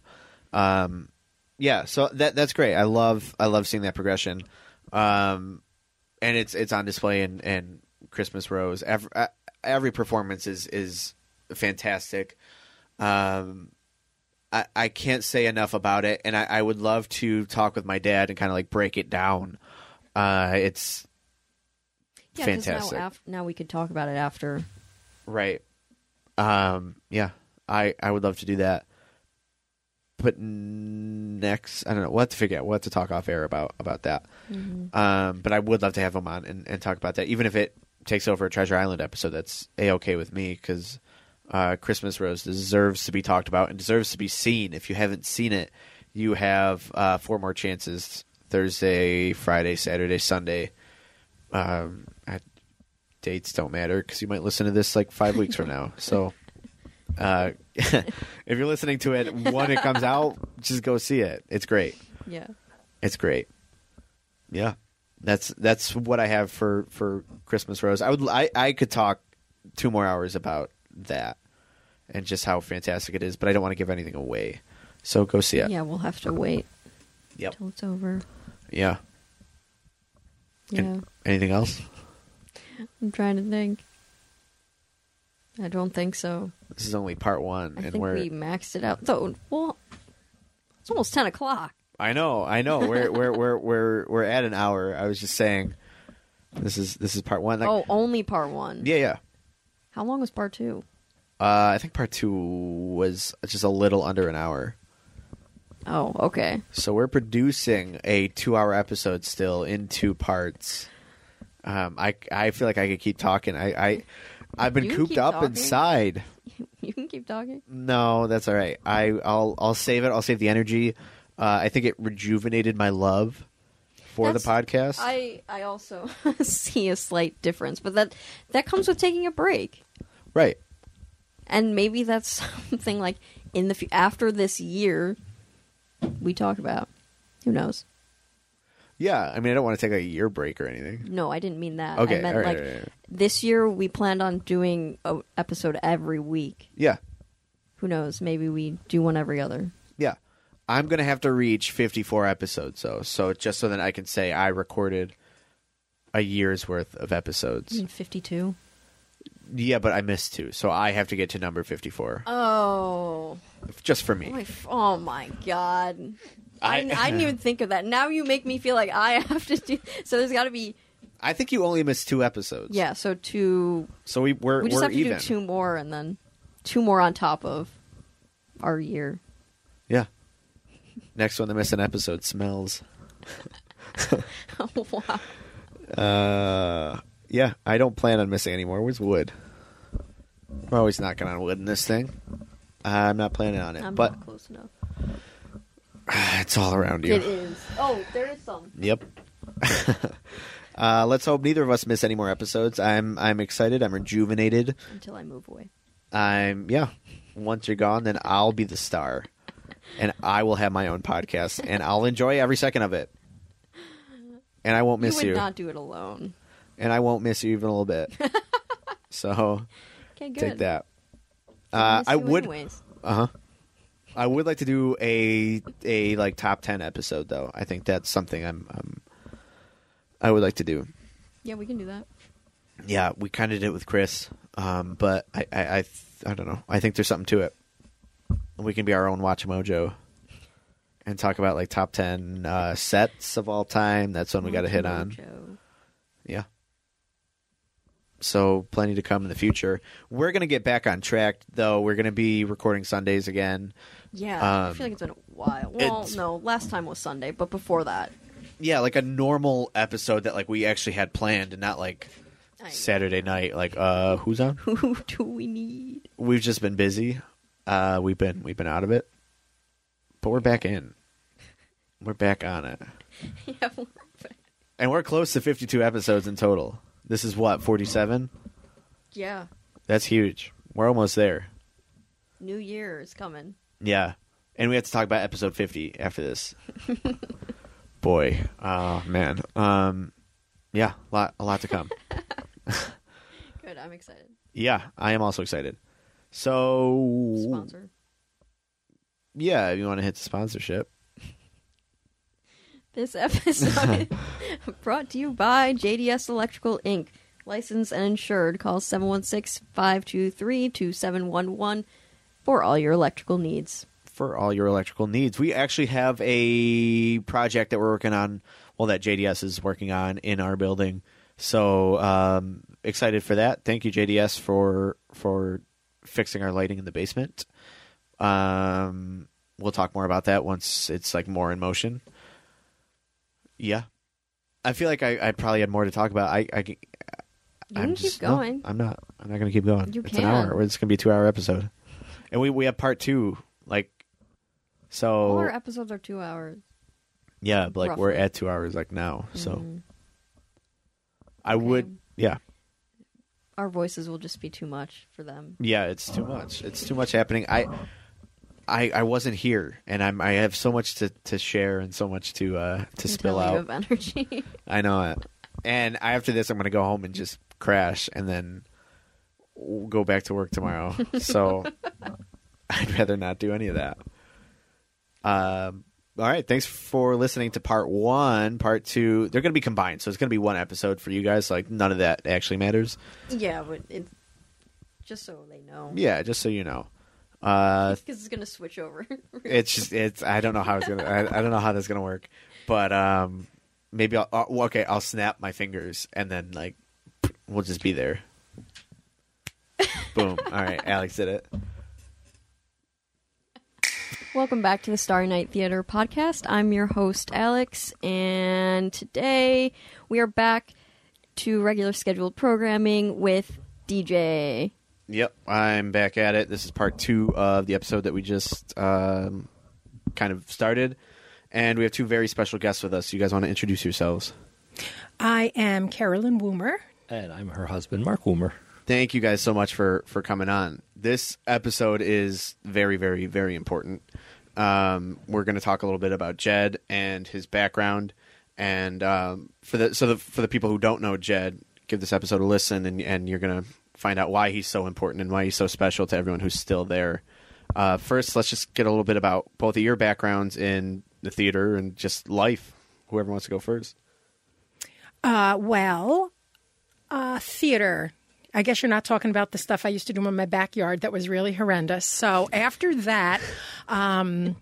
Um, yeah, so that that's great. I love I love seeing that progression. Um, and it's it's on display in, in Christmas Rose. Every uh, every performance is is fantastic. Um, I I can't say enough about it, and I, I would love to talk with my dad and kind of like break it down. Uh, it's Yeah, 'cause fantastic. Now, af- now we could talk about it after. Right. Um. Yeah. I I would love to do that. But next, I don't know. We'll have to figure out. We'll have to talk off air about about that. Um. But I would love to have him on and, and talk about that, even if it takes over a Treasure Island episode. That's a okay with me because uh, Christmas Rose deserves to be talked about and deserves to be seen. If you haven't seen it, you have uh, four more chances: Thursday, Friday, Saturday, Sunday. Um. At dates don't matter because you might listen to this like five weeks from now. So, uh, if you're listening to it when it comes out, just go see it. It's great. Yeah. It's great. Yeah, that's that's what I have for for Christmas Rose. I would I I could talk two more hours about that and just how fantastic it is, but I don't want to give anything away. So go see it. Yeah, we'll have to wait Yep. till it's over. Yeah. Yeah. And anything else? I'm trying to think. I don't think so. This is only part one, I and think we're we maxed it out. So, well, it's almost 10 o'clock. I know, I know. We're we're we're we're we're at an hour. I was just saying, this is this is part one. Like, oh, only part one. yeah, yeah. How long was part two? Uh, I think part two was just a little under an hour. Oh, okay. So we're producing a two-hour episode still in two parts. Um, I I feel like I could keep talking. I I I've been You can cooped keep up talking. inside. You can keep talking. No, that's all right. I I'll I'll save it. I'll save the energy. Uh, I think it rejuvenated my love for the podcast. I I also see a slight difference, but that that comes with taking a break. right. And maybe that's something like in the after this year we talk about. Who knows? Yeah. I mean, I don't want to take a year break or anything. No, I didn't mean that. Okay. I meant right, like right, right. this year we planned on doing an episode every week. Yeah. Who knows? Maybe we do one every other. Yeah. I'm going to have to reach 54 episodes, though. So just so that I can say I recorded a year's worth of episodes. Fifty-two. Yeah, but I missed two. So I have to get to number 54. Oh, Just for oh me. my, f- oh my god! I, I- I, didn't even think of that. Now you make me feel like I have to do. So there's got to be I think you only missed two episodes. yeah. So two. So we, we're, We just we're have to even. do two more, and then two more on top of our year. Yeah. Next one to miss an episode smells. wow. Uh, yeah, I don't plan on missing anymore. Where's wood? We're always knocking on wood in this thing. I'm not planning on it, I'm but not close enough. it's all around you. It is. Oh, there is some. Yep. uh, let's hope neither of us miss any more episodes. I'm I'm excited. I'm rejuvenated. Until I move away. I'm yeah. Once you're gone, then I'll be the star, and I will have my own podcast, and I'll enjoy every second of it. And I won't miss you you, not do it alone. and I won't miss you even a little bit. so Okay, good. take that. I Uh, I would. Uh huh. I would like to do a a like top ten episode though. I think that's something I'm, I'm I would like to do. Yeah, we can do that. Yeah, we kind of did it with Chris, um, but I I, I I don't know. I think there's something to it. We can be our own WatchMojo. and talk about like top ten uh, sets of all time. That's one we got to hit on. Mojo. Yeah. So plenty to come in the future. We're gonna get back on track though. We're gonna be recording Sundays again. Yeah, I Um, feel like it's been a while. Well, it's- no, last time was Sunday, but before that, Yeah, like a normal episode that like we actually had planned, and not like I- Saturday night. Like, uh, who's on? who do we need? We've just been busy. Uh, we've been we've been out of it, but we're back in. We're back on it, yeah, we're- back. and we're close to fifty-two episodes in total. This is what forty-seven. yeah. That's huge. We're almost there. New Year is coming. Yeah, and we have to talk about episode fifty after this. Boy, oh man, um, yeah, lot a lot to come. Good, I'm excited. yeah, I am also excited. So Sponsor. yeah, if you want to hit the sponsorship, This episode brought to you by JDS Electrical Inc. Licensed and insured. Call 716-523-2711 for all your electrical needs. for all your electrical needs. We actually have a project that we're working on, well, that JDS is working on in our building. So um, excited for that. Thank you, JDS, for for fixing our lighting in the basement. Um, we'll talk more about that once it's like more in motion. Yeah, I feel like I, I probably had more to talk about. I, I You I'm can just, keep going. No, I'm not. I'm not going to keep going. You it's can. an hour. It's going to be a two hour episode, and we we have part two. Like, so All our episodes are two hours. yeah, but like we're at two hours like now. So Mhm. I would, yeah, Our voices will just be too much for them. yeah. It's too much. It's too much happening. I. I, I wasn't here, and I'm I have so much to, to share and so much to uh, to spill out. of energy. I know it. And after this, I'm going to go home and just crash and then go back to work tomorrow. so I'd rather not do any of that. Um, all right. Thanks for listening to part one. Part two, they're going to be combined. So it's going to be one episode for you guys. Like, none of that actually matters. yeah, but it's just so they know. Yeah, just so you know. Uh, Because it's gonna switch over. it's just it's I don't know how it's gonna I, I don't know how that's gonna work, but um maybe I'll, okay I'll snap my fingers and then like we'll just be there. Boom! All right, Alex did it. Welcome back to the Starry Night Theater podcast. I'm your host, Alex, and today we are back to regular scheduled programming with DJ. Yep, I'm back at it. This is part two of the episode that we just um, kind of started, and we have two very special guests with us. You guys want to introduce yourselves? I am Carolyn Woomer. And I'm her husband, Mark Woomer. thank you guys so much for for coming on. This episode is very, very, very important. Um, we're going to talk a little bit about Jed and his background, and um, for the so the, for the people who don't know Jed, give this episode a listen, and and you're going to find out why he's so important and why he's so special to everyone who's still there. Uh, first, let's just get a little bit about both of your backgrounds in the theater and just life. Whoever wants to go first. Uh, well, uh, theater. I guess you're not talking about the stuff I used to do in my backyard that was really horrendous. So after that, um,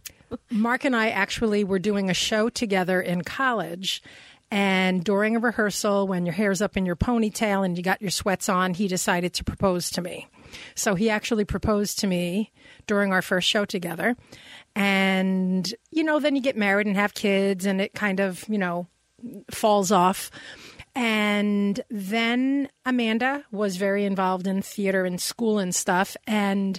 Mark and I actually were doing a show together in college. And during a rehearsal, when your hair's up in your ponytail and you got your sweats on, he decided to propose to me. So he actually proposed to me during our first show together. And, you know, then you get married and have kids, and it kind of, you know, falls off. And then Amanda was very involved in theater and school and stuff. And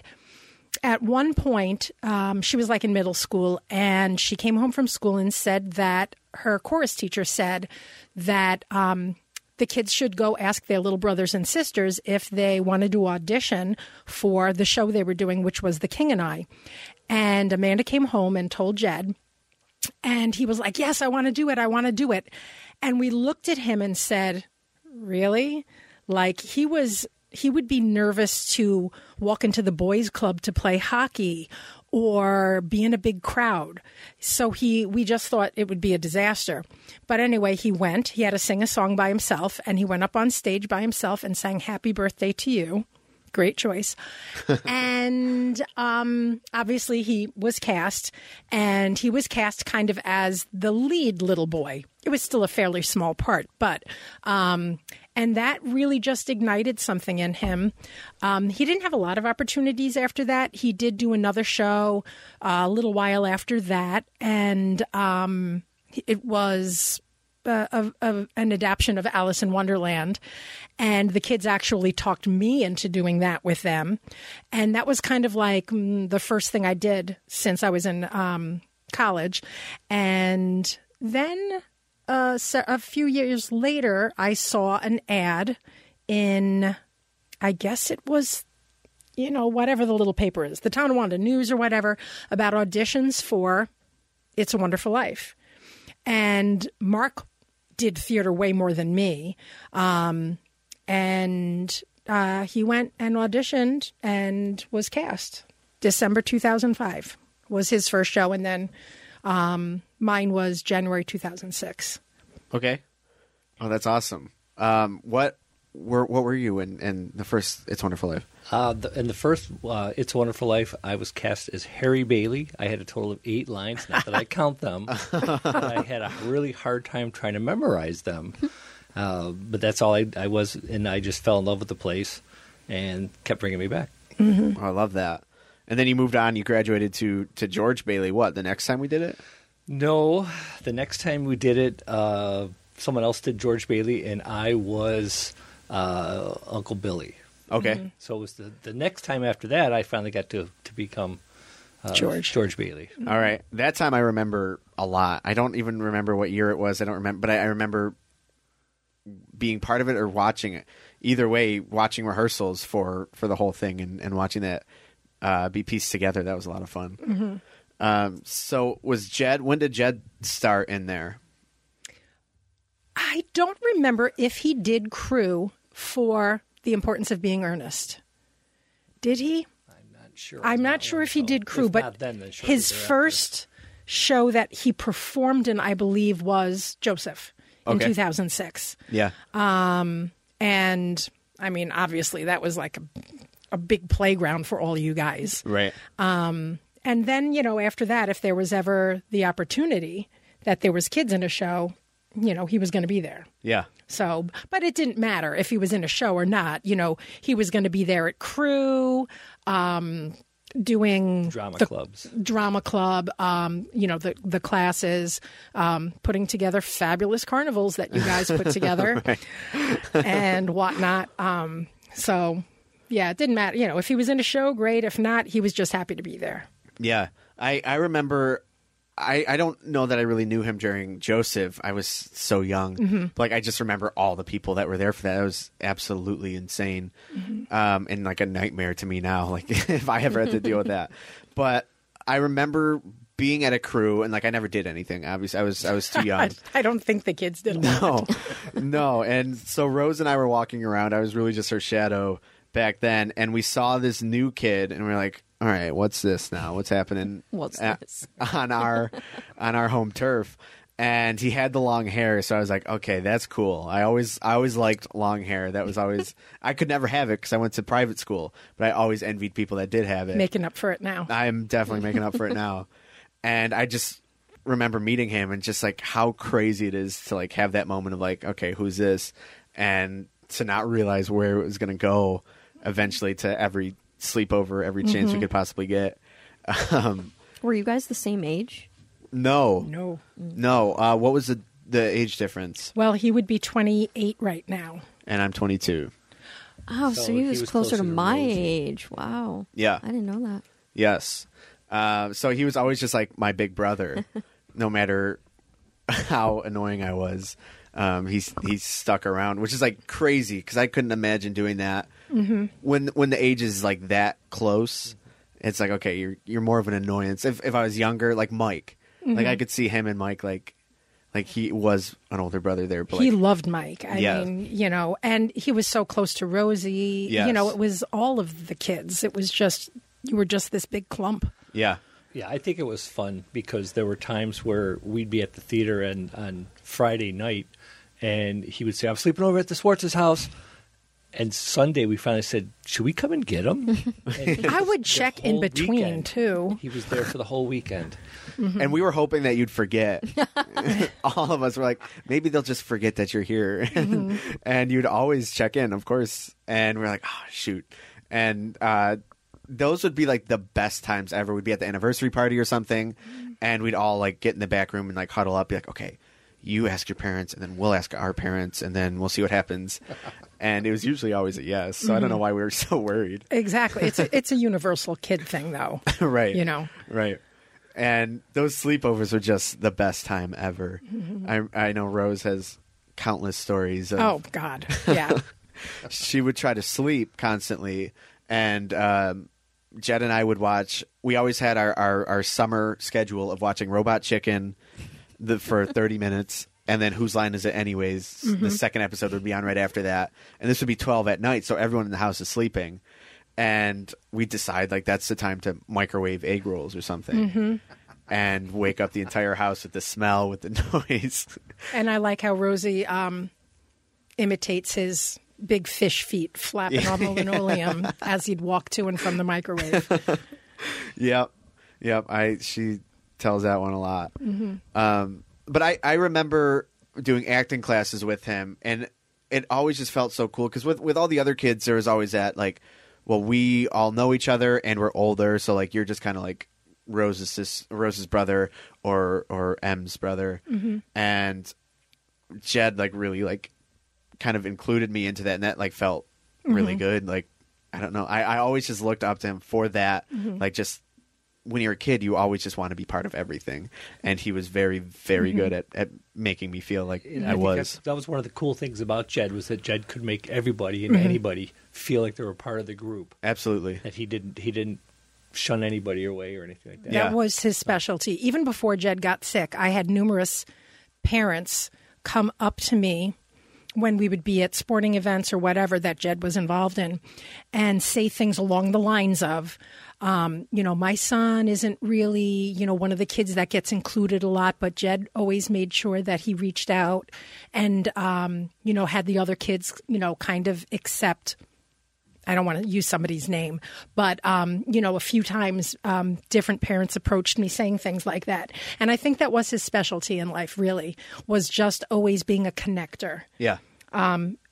at one point, um, she was like in middle school, and she came home from school and said that her chorus teacher said that um, the kids should go ask their little brothers and sisters if they wanted to audition for the show they were doing, which was The King and I. And Amanda came home and told Jed, and he was like, Yes, I want to do it. I want to do it. And we looked at him and said, Really? Like he was, he would be nervous to walk into the boys' club to play hockey or be in a big crowd. So he, we just thought it would be a disaster. But anyway, he went. He had to sing a song by himself and he went up on stage by himself and sang Happy Birthday to You Great choice. and um, obviously, he was cast, and he was cast kind of as the lead little boy. It was still a fairly small part, but. Um, and that really just ignited something in him. Um, he didn't have a lot of opportunities after that. He did do another show uh, a little while after that, and um, it was uh, a, a, an adaptation of Alice in Wonderland, and the kids actually talked me into doing that with them, and that was kind of like mm, the first thing I did since I was in um, college, and then uh, so a few years later, I saw an ad in, I guess it was, you know, whatever the little paper is, the town Tonawanda News or whatever, about auditions for It's a Wonderful Life. And Mark did theater way more than me. Um, and uh, he went and auditioned and was cast. December 2005 was his first show. And then um, mine was January 2006. Okay. Oh, that's awesome. Um, what were what were you in, in the first It's Wonderful Life? Uh, the, in the first uh, It's Wonderful Life, I was cast as Harry Bailey. I had a total of eight lines. Not that I count them. I had a really hard time trying to memorize them. Uh, but that's all I, I was, and I just fell in love with the place and kept bringing me back. Oh, I love that. And then you moved on. You graduated to to George Bailey. What the next time we did it? No, the next time we did it, uh, someone else did George Bailey, and I was uh, Uncle Billy. Okay. So it was the, the next time after that I finally got to to become uh, George. George Bailey. All right. That time I remember a lot. I don't even remember what year it was. I don't remember, but I, I remember being part of it or watching it. Either way, watching rehearsals for for the whole thing and, and watching that uh, be pieced together. That was a lot of fun. Um, so was Jed? When did Jed start in there? I don't remember if he did crew for The Importance of Being Earnest. Did he? I'm not sure. I'm not sure if he did crew, if but not then, then shortly his first show that he performed in, I believe, was Joseph in Okay. 2006. Yeah. Um, and I mean, obviously, that was like a, a big playground for all you guys. right. Um, and then, you know, after that, if there was ever the opportunity that there was kids in a show, you know, he was going to be there. yeah. So, but it didn't matter if he was in a show or not. You know, he was going to be there at crew, um, doing drama the clubs. drama club, um, you know, the the classes, um, putting together fabulous carnivals that you guys put together and whatnot. Um, so, yeah, it didn't matter. You know, if he was in a show, great. If not, he was just happy to be there. Yeah, I I remember. I, I don't know that I really knew him during Joseph. I was so young. Like I just remember all the people that were there for that. It was absolutely insane, um, and like a nightmare to me now. Like if I ever had to deal with that, but I remember being at a crew and like I never did anything. Obviously, I was I was too young. I, don't think the kids did. No, no. And so Rose and I were walking around. I was really just her shadow back then, and we saw this new kid, and we are like, "All right, what's this now? What's happening? What's a- this?" on our on our home turf?" And he had the long hair, so I was like, "Okay, that's cool." I always I always liked long hair. That was always I could never have it because I went to private school, but I always envied people that did have it. Making up for it now. I'm definitely making up for it now. And I just remember meeting him and just like how crazy it is to like have that moment of like, okay, who's this? And to not realize where it was going to go eventually to every sleepover, every chance we could possibly get. Um, Were you guys the same age? no, No. no. Uh, what was the the age difference? Well, he would be 28 right now. And I'm 22. Oh, so, So he he was, was closer, closer to to my Rosie. age. Wow. Yeah. I didn't know that. Yes. Uh, so he was always just like my big brother, no matter how annoying I was. Um, he's he's stuck around, which is like crazy because I couldn't imagine doing that when when the age is like that close. It's like okay, you're you're more of an annoyance. If if I was younger, like Mike, like I could see him and Mike like like he was an older brother there, but he like, loved Mike. I Yeah. mean, you know, and he was so close to Rosie. Yes. You know, it was all of the kids. It was just, you were just this big clump. yeah, Yeah, I think it was fun because there were times where we'd be at the theater and on Friday night, and he would say, "I'm sleeping over at the Swartz's house," and Sunday we finally said, "Should we come and get him?" And I would check in between weekend, too. He was there for the whole weekend. and we were hoping that you'd forget. All of us were like, maybe they'll just forget that you're here, mm-hmm. and you'd always check in, of course. And we're like, oh shoot, and uh, those would be like the best times ever. We'd be at the anniversary party or something, mm-hmm. and we'd all like get in the back room and like huddle up, be like, okay. You ask your parents, and then we'll ask our parents, and then we'll see what happens. And it was usually always a yes. So I don't know why we were so worried. Exactly. It's a, it's a universal kid thing, though. right. You know. Right. And those sleepovers are just the best time ever. I I know Rose has countless stories of Oh God. Yeah. she would try to sleep constantly and um Jed and I would watch we always had our, our, our summer schedule of watching Robot Chicken the, for 30 minutes and then whose line is it anyways? The second episode would be on right after that. And this would be 12 at night so everyone in the house is sleeping. And we decide like that's the time to microwave egg rolls or something. And wake up the entire house with the smell with the noise. And I like how Rosie um, imitates his big fish feet flapping on the linoleum as he'd walk to and from the microwave. Yep, yep. I she tells that one a lot. Mm-hmm. Um, but I I remember doing acting classes with him, and it always just felt so cool because with with all the other kids, there was always that like, well, we all know each other and we're older, so like you're just kind of like Rose's sis, Rose's brother or or M's brother, mm-hmm. and Jed like really like kind of included me into that, and that like felt really mm-hmm. good. Like I don't know, I I always just looked up to him for that, like just when you're a kid, you always just want to be part of everything, and he was very, very good at, at making me feel like And I, think was. That was one of the cool things about Jed was that Jed could make everybody Mm-hmm. and anybody feel like they were part of the group. Absolutely, That he didn't he didn't shun anybody away or anything like that. Yeah. That was his specialty. Even before Jed got sick, I had numerous parents come up to me when we would be at sporting events or whatever that Jed was involved in and say things along the lines of, um, you know, my son isn't really, you know, one of the kids that gets included a lot, but Jed always made sure that he reached out and, um, you know, had the other kids, you know, kind of accept I don't want to use somebody's name, but um, you know, a few times um, different parents approached me saying things like that, and I think that was his specialty in life. Really, was just always being a connector, yeah,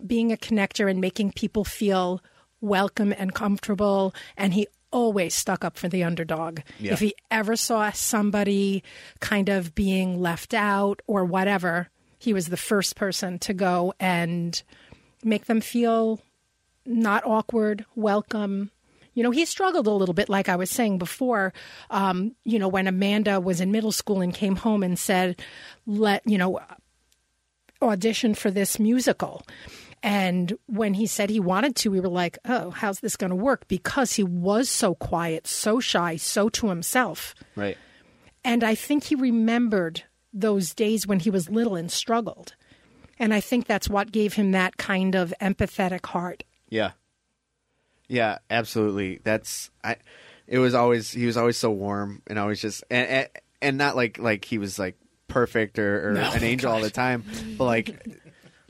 being a connector, and making people feel welcome and comfortable. And he always stuck up for the underdog. Yeah. If he ever saw somebody kind of being left out or whatever, he was the first person to go and make them feel not awkward, welcome. You know, he struggled a little bit, like I was saying before. Um, you know, when Amanda was in middle school and came home and said, "Let you know, audition for this musical." And when he said he wanted to, we were like, "Oh, how's this going to work?" Because he was so quiet, so shy, so to himself. right, And I think he remembered those days when he was little and struggled. And I think that's what gave him that kind of empathetic heart. yeah, yeah. Absolutely. That's I. It was always he was always so warm and always just and and, and not like like he was like perfect or, or No, an angel all the time, but like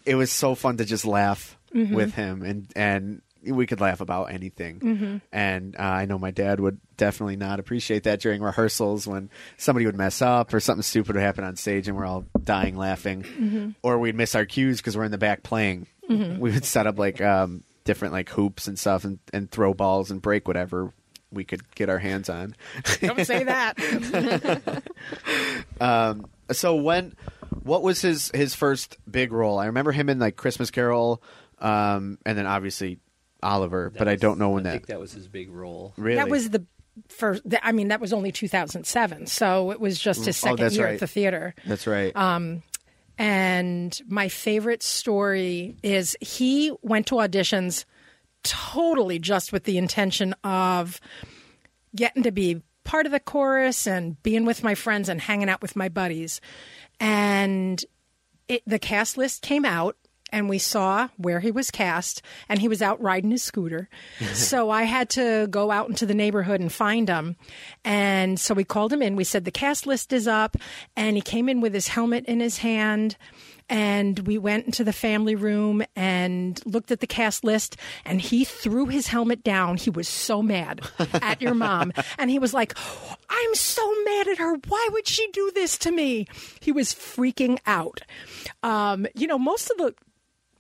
it was so fun to just laugh with him and and we could laugh about anything. And uh, I know my dad would definitely not appreciate that during rehearsals when somebody would mess up or something stupid would happen on stage and we're all dying laughing, or we'd miss our cues because we're in the back playing. We would set up like um, different like hoops and stuff and, and throw balls and break whatever we could get our hands on. Don't say that. um, so when what was his his first big role i remember him in like christmas carol um and then obviously oliver That but i don't know when I that think that was his big role. really That was the first. th- I mean, that was only 2007, so it was just his Oh, second that's year right. at the theater. that's right Um, And my favorite story is he went to auditions totally just with the intention of getting to be part of the chorus and being with my friends and hanging out with my buddies. And it, the cast list came out and we saw where he was cast and he was out riding his scooter. so I had to go out into the neighborhood and find him. And so we called him in. We said the cast list is up and he came in with his helmet in his hand and we went into the family room and looked at the cast list and he threw his helmet down. He was so mad at your mom. And he was like i'm so mad at her. Why would she do this to me? He was freaking out. Um, you know most of the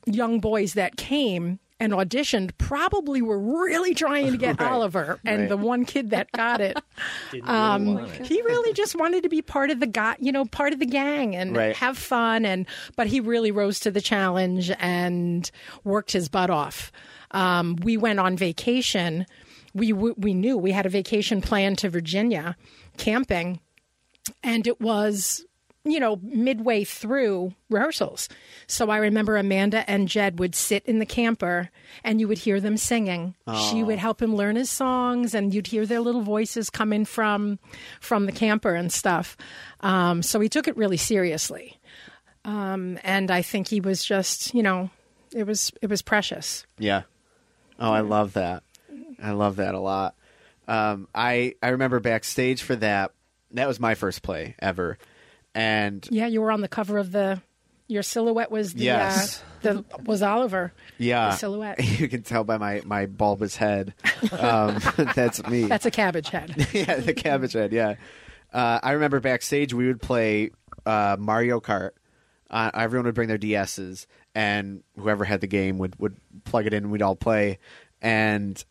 young boys that came and auditioned probably were really trying to get Right. Oliver, and Right. the one kid that got it, um, really it. he really just wanted to be part of the guy, you know, part of the gang and Right. have fun. And but he really rose to the challenge and worked his butt off. Um, we went on vacation. We we knew we had a vacation planned to Virginia, camping, and it was you know midway through rehearsals so i remember amanda and jed would sit in the camper and you would hear them singing she would help him learn his songs and you'd hear their little voices coming from from the camper and stuff um, so he took it really seriously um, and i think he was just you know it was it was precious Yeah. Oh, I love that. I love that a lot. Um, I I remember backstage for that. That was my first play ever, and yeah you were on the cover of the your silhouette was the Yes. uh, the was oliver yeah, The silhouette. You can tell by my my bulbous head. Um, that's me. that's a cabbage head yeah, the cabbage head. Yeah, uh, I remember backstage we would play uh, Mario Kart. Uh, everyone would bring their DSs, and whoever had the game would would plug it in. and We'd all play, and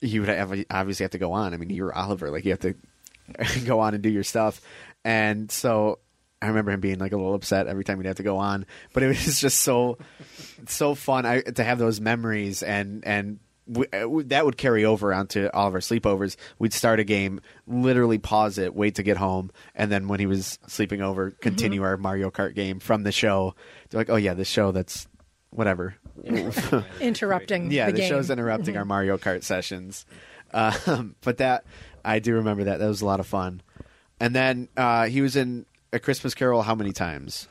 you would have, obviously have to go on. I mean, you're Oliver, like you have to go on and do your stuff. And so I remember him being like a little upset every time we'd have to go on, but it was just so so fun I, to have those memories and and w- uh, that would carry over onto all of our sleepovers. We'd start a game, literally pause it, wait to get home, and then when he was sleeping over, continue our Mario Kart game from the show. They're like, "Oh yeah, this show that's whatever." interrupting yeah, the, the, game. Mm-hmm. show's interrupting our Mario Kart sessions. Um, but that I do remember that that was a lot of fun. And then uh, he was in A Christmas Carol how many times?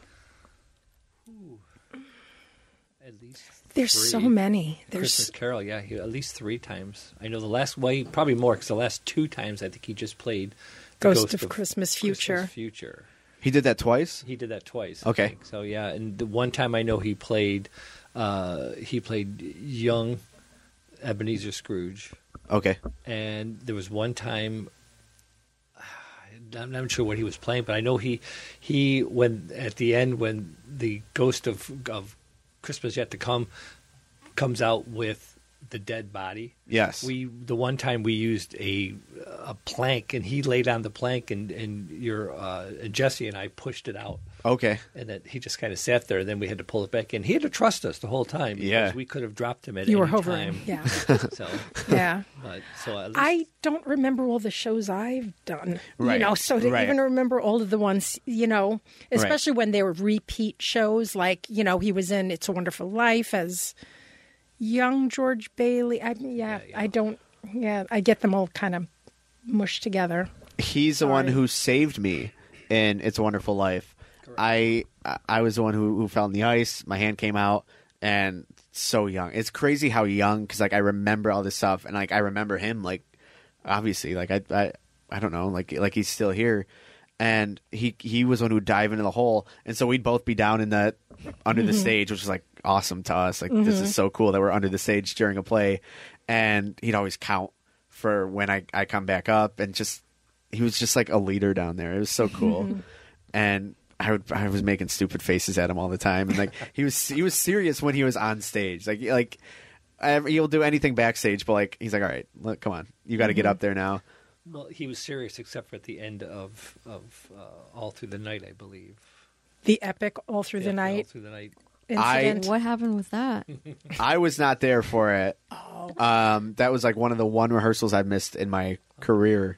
At least There's three. so many. There's Christmas Carol, yeah, he, at least three times. I know the last, well, he- probably more because the last two times I think he just played the Ghost of Christmas Future. Christmas Future. He did that twice. He did that twice. I Okay. think. So yeah, and the one time I know he played, uh, he played young Ebenezer Scrooge, Okay, and there was one time. I'm not sure what he was playing, but I know he he when at the end when the ghost of of Christmas yet to come comes out with the dead body. yes, We the one time we used a a plank and he laid on the plank and and your uh, and Jesse and I pushed it out okay, and that he just kind of sat there. And then we had to pull it back in. He had to trust us the whole time because Yeah. we could have dropped him at you any were hovering. time. Yeah, So, yeah. but so at least, I don't remember all the shows I've done. You know, so to right. even remember all of the ones, you know, especially when they were repeat shows, like you know, he was in "It's a Wonderful Life" as young George Bailey. I, yeah, yeah. I don't. Yeah, I get them all kind of mushed together. he's the one who saved me in It's a Wonderful Life. I I was the one who, who fell in the ice. My hand came out, and so young. It's crazy how young because like I remember all this stuff, and like I remember him like obviously like I I I don't know like like he's still here, and he he was the one who would dive into the hole, and so we'd both be down in the under the mm-hmm. stage, which was like awesome to us. Like this is mm-hmm. so cool that we're under the stage during a play, and he'd always count for when I I come back up, and just he was just like a leader down there. It was so cool, and. I would I was making stupid faces at him all the time, and like he was he was serious when he was on stage. Like like I, he'll do anything backstage, but like he's like, all right, look, come on, you got to get up there now. well, he was serious except for at the end of of uh, all through the night, I believe. The epic all through Yeah, the All night through the night. incident. What happened with that? I was not there for it. Oh. Um, that was like one of the one rehearsals I missed in my career.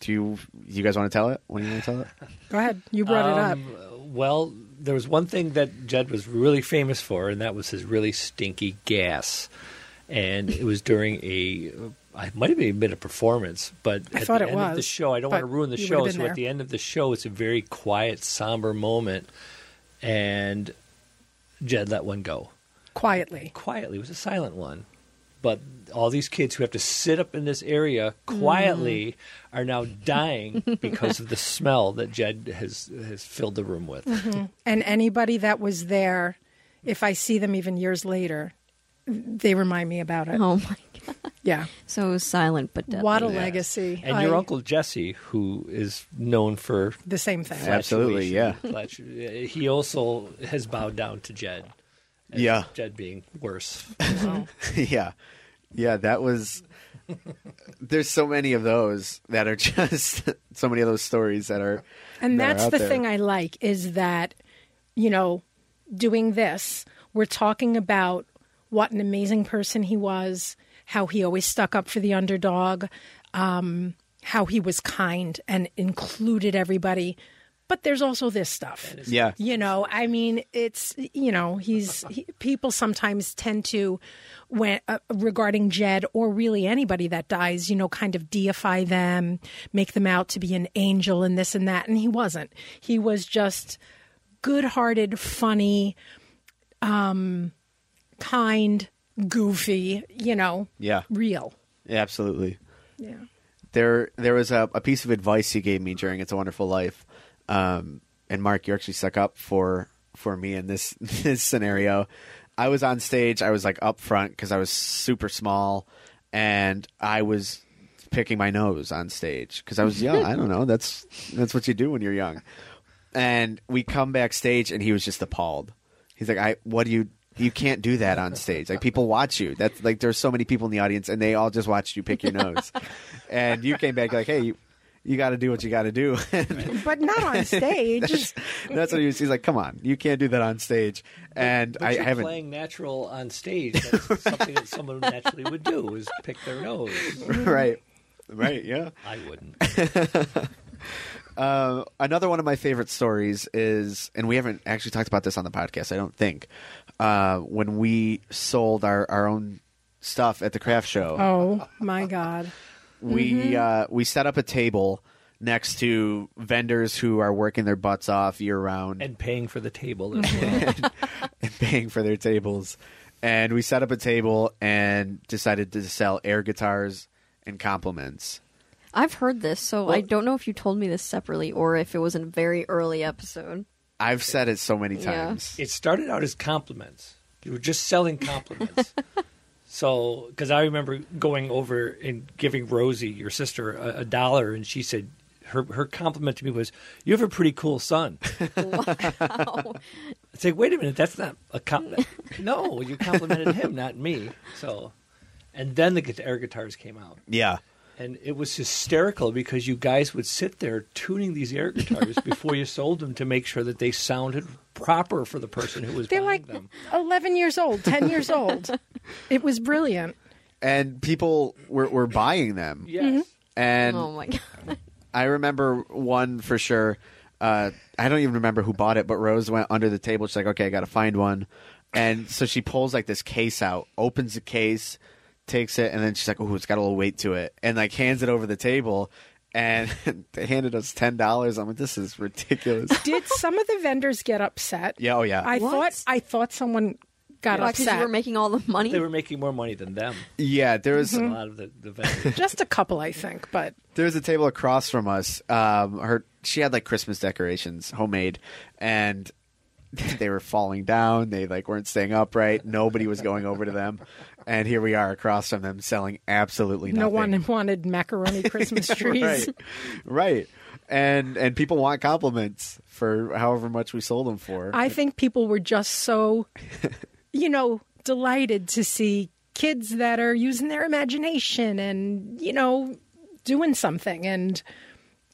Do you you guys want to tell it? When you want to tell it? Go ahead, you brought it up. Um, Well, there was one thing that Jed was really famous for, and that was his really stinky gas. And it was during a, I might have even been a performance, but I at thought the it end of the show, I don't want to ruin the show. would've So been at the end of the show, it's a very quiet, somber moment, and Jed let one go Quietly. quietly. It was a silent one, but all these kids who have to sit up in this area quietly mm. are now dying because of the smell that Jed has has filled the room with. Mm-hmm. And anybody that was there, if I see them even years later, they remind me about it. Oh my god. Yeah. So it was silent but deadly. What a Yeah. legacy. And your uncle Jesse, who is known for The same thing. Absolutely, yeah. flatuation, he also has bowed down to Jed. As Yeah. Jed being worse. yeah, yeah. That was. There's so many of those that are just so many of those stories that are. And that that's out the there. thing I like is that, you know, doing this, we're talking about what an amazing person he was, how he always stuck up for the underdog, um, how he was kind and included everybody. But there's also this stuff. Yeah, You know, I mean, it's you know, he's he, people sometimes tend to, when uh, regarding Jed or really anybody that dies, you know, kind of deify them, make them out to be an angel and this and that, and he wasn't. He was just good-hearted, funny, um, kind, goofy. You know, yeah, real. yeah, absolutely. Yeah. There, there was a, a piece of advice he gave me during "It's a Wonderful Life," um, and Mark, you actually stuck up for for me in this this scenario. I was on stage. I was like up front because I was super small, and I was picking my nose on stage because I was young. I don't know. That's that's what you do when you're young. And we come backstage, and he was just appalled. He's like, "I what do you?" You can't do that on stage. Like people watch you. That's like there's so many people in the audience, and they all just watched you pick your nose. and you came back like, "Hey, you, you got to do what you got to do." But not on stage. that's what he was. He's like, "Come on, you can't do that on stage." And But I you're haven't. playing natural on stage. That's something that someone naturally would do is pick their nose. right, right, yeah. I wouldn't. Uh, another one of my favorite stories is, and we haven't actually talked about this on the podcast, I don't think. Uh, when we sold our, our own stuff at the craft show, oh my God. We uh, we set up a table next to vendors who are working their butts off year round And paying for the table as well. and paying for their tables. And we set up a table and decided to sell air guitars and compliments. I've heard this, so I don't know if you told me this separately or if it was in a very early episode. I've said it so many Yeah. times. it started out as compliments. You were just selling compliments. so, because I remember going over and giving Rosie, your sister, a, a dollar, and she said her her compliment to me was, "You have a pretty cool son." Wow. It's like, wait a minute, that's not a compliment. no, you complimented him, not me. So, and then the air guitars came out. Yeah. And it was hysterical because you guys would sit there tuning these air guitars before you sold them to make sure that they sounded proper for the person who was They're buying like them. 11 years old, 10 years old. It was brilliant. And people were, were buying them. Yes. And oh my god. I remember one for sure. Uh, I don't even remember who bought it, but Rose went under the table. She's like, "Okay, I got to find one," and so she pulls like this case out, opens the case, takes it, and then she's like, "Oh, it's got a little weight to it," and like hands it over the table. And they handed us ten dollars. I'm like, "This is ridiculous." Did some of the vendors get upset? yeah, oh yeah, I What? thought I thought someone got Why? Because upset. you were making all the money. They were making more money than them. yeah. There was A lot of the, the vendors. Just a couple, I think, but there was a table across from us. Um, her she had like Christmas decorations, homemade, and they were falling down. They like weren't staying upright. Nobody was going over to them, and here we are across from them selling absolutely nothing. no one wanted macaroni Christmas trees. right, right. And and people want compliments for however much we sold them for. I think people were just so, you know, delighted to see kids that are using their imagination and, you know, doing something and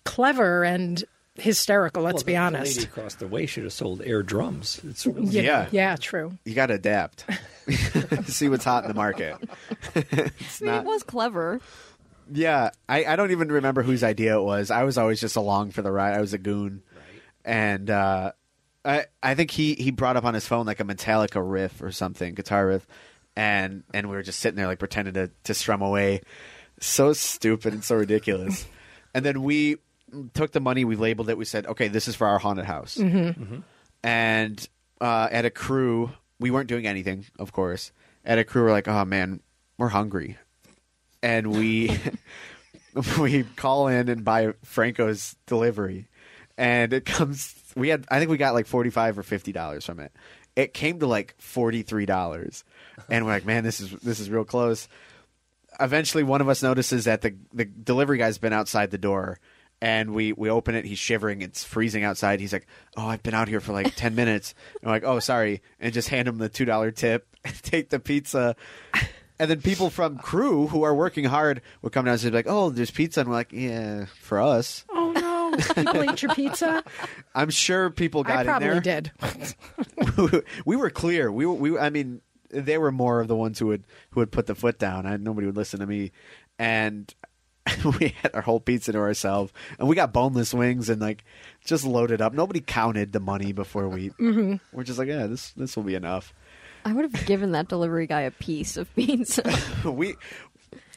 clever and hysterical, let's Well, be the- the honest. lady across the way should have sold air drums. It's really Yeah, Yeah. yeah, true. you got to adapt. See what's hot in the market. I mean, not- it was clever. Yeah, I, I don't even remember whose idea it was. I was always just along for the ride. I was a goon, and uh, I I think he he brought up on his phone like a Metallica riff or something, guitar riff, and and we were just sitting there like pretending to to strum away. So stupid and so ridiculous. and then we took the money, we labeled it, we said, okay, this is for our haunted house. And uh, at a crew, we weren't doing anything, of course. At a crew, we're like, oh man, we're hungry, and we we call in and buy Franco's delivery, and it comes. We had I think we got like forty five or fifty dollars from it. It came to like forty three dollars, and we're like, man, this is this is real close. Eventually, one of us notices that the the delivery guy's been outside the door. And we, we open it. He's shivering. It's freezing outside. He's like, "Oh, I've been out here for like ten minutes." And we're like, "Oh, sorry," and just hand him the two dollar tip. And take the pizza, and then people from crew who are working hard would come down and say like, "Oh, there's pizza," and we're like, "Yeah, for us." Oh, People ate your pizza. I'm sure people got I in probably there. did. we were clear. We were, we I mean, they were more of the ones who would who would put the foot down. I, nobody would listen to me, and we had our whole pizza to ourselves, and we got boneless wings and like just loaded up. Nobody counted the money before we. Mm-hmm. We're just like, yeah, this this will be enough. I would have given that delivery guy a piece of pizza. we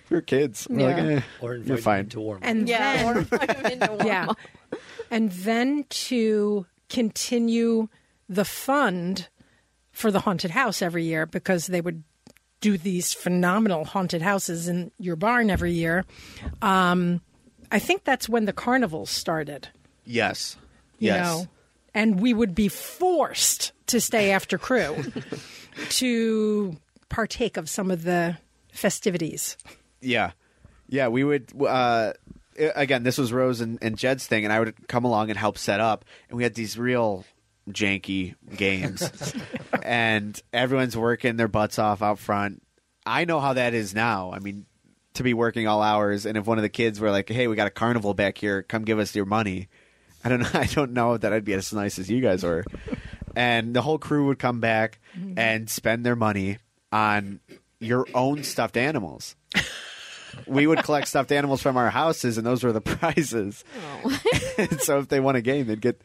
we're kids. We're like, eh, Or you're fine. them to warm. And yeah, then, or invite him into warm yeah, and then to continue the fund for the haunted house every year because they would do these phenomenal haunted houses in your barn every year. Um, I think that's when the carnivals started. Yes. you Yes. know, and we would be forced to stay after crew to partake of some of the festivities. Yeah, yeah. We would. Uh, again, this was Rose and, and Jed's thing, and I would come along and help set up, and we had these real janky games, and everyone's working their butts off out front. I know how that is now. I mean, to be working all hours, and if one of the kids were like, "Hey, we got a carnival back here. Come give us your money," I don't know. I don't know that I'd be as nice as you guys were. And the whole crew would come back and spend their money on your own stuffed animals. We would collect stuffed animals from our houses, and those were the prizes. and so if they won a game, they'd get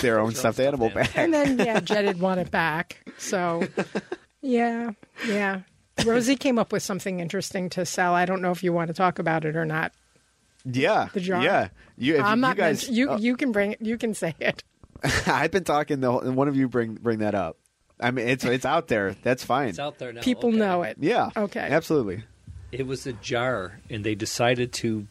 their own stuffed animal back. And then, yeah, Jed had want it back. So, yeah, yeah. Rosie came up with something interesting to sell. I don't know if you want to talk about it or not. Yeah, The jar? Yeah, you. If I'm you not. guys. meant- you uh, you can bring it. You can say it. I've been talking. The whole- one of you bring bring that up. I mean, it's it's out there. That's fine. It's out there now. People okay. know it. Yeah. Okay. Absolutely. It was a jar, and they decided to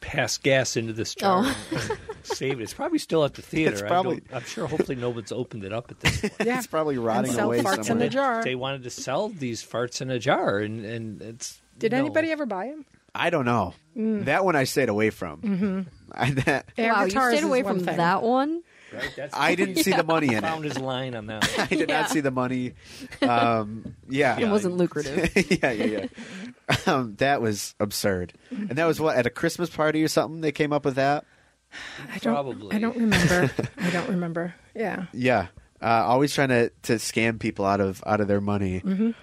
pass gas into this jar Oh. save it. It's probably still at the theater. It's I probably- don't- I'm sure. Hopefully, no one's opened it up at this point. Yeah. It's probably rotting sell away farts in somewhere. a jar. They wanted to sell these farts in a jar, and and it's. Did no. anybody ever buy them? I don't know. That one I stayed away from. Mm-hmm. I, that, Wow, you stayed away from thing. that one. Right? That's I didn't see the money in it. found his line on that. I did Yeah. not see the money. Um, yeah. It wasn't lucrative. yeah, yeah, yeah. Um, that was absurd. And that was what at a Christmas party or something. They came up with that. I don't. Probably. I don't remember. I don't remember. Yeah, Yeah, uh, always trying to, to scam people out of out of their money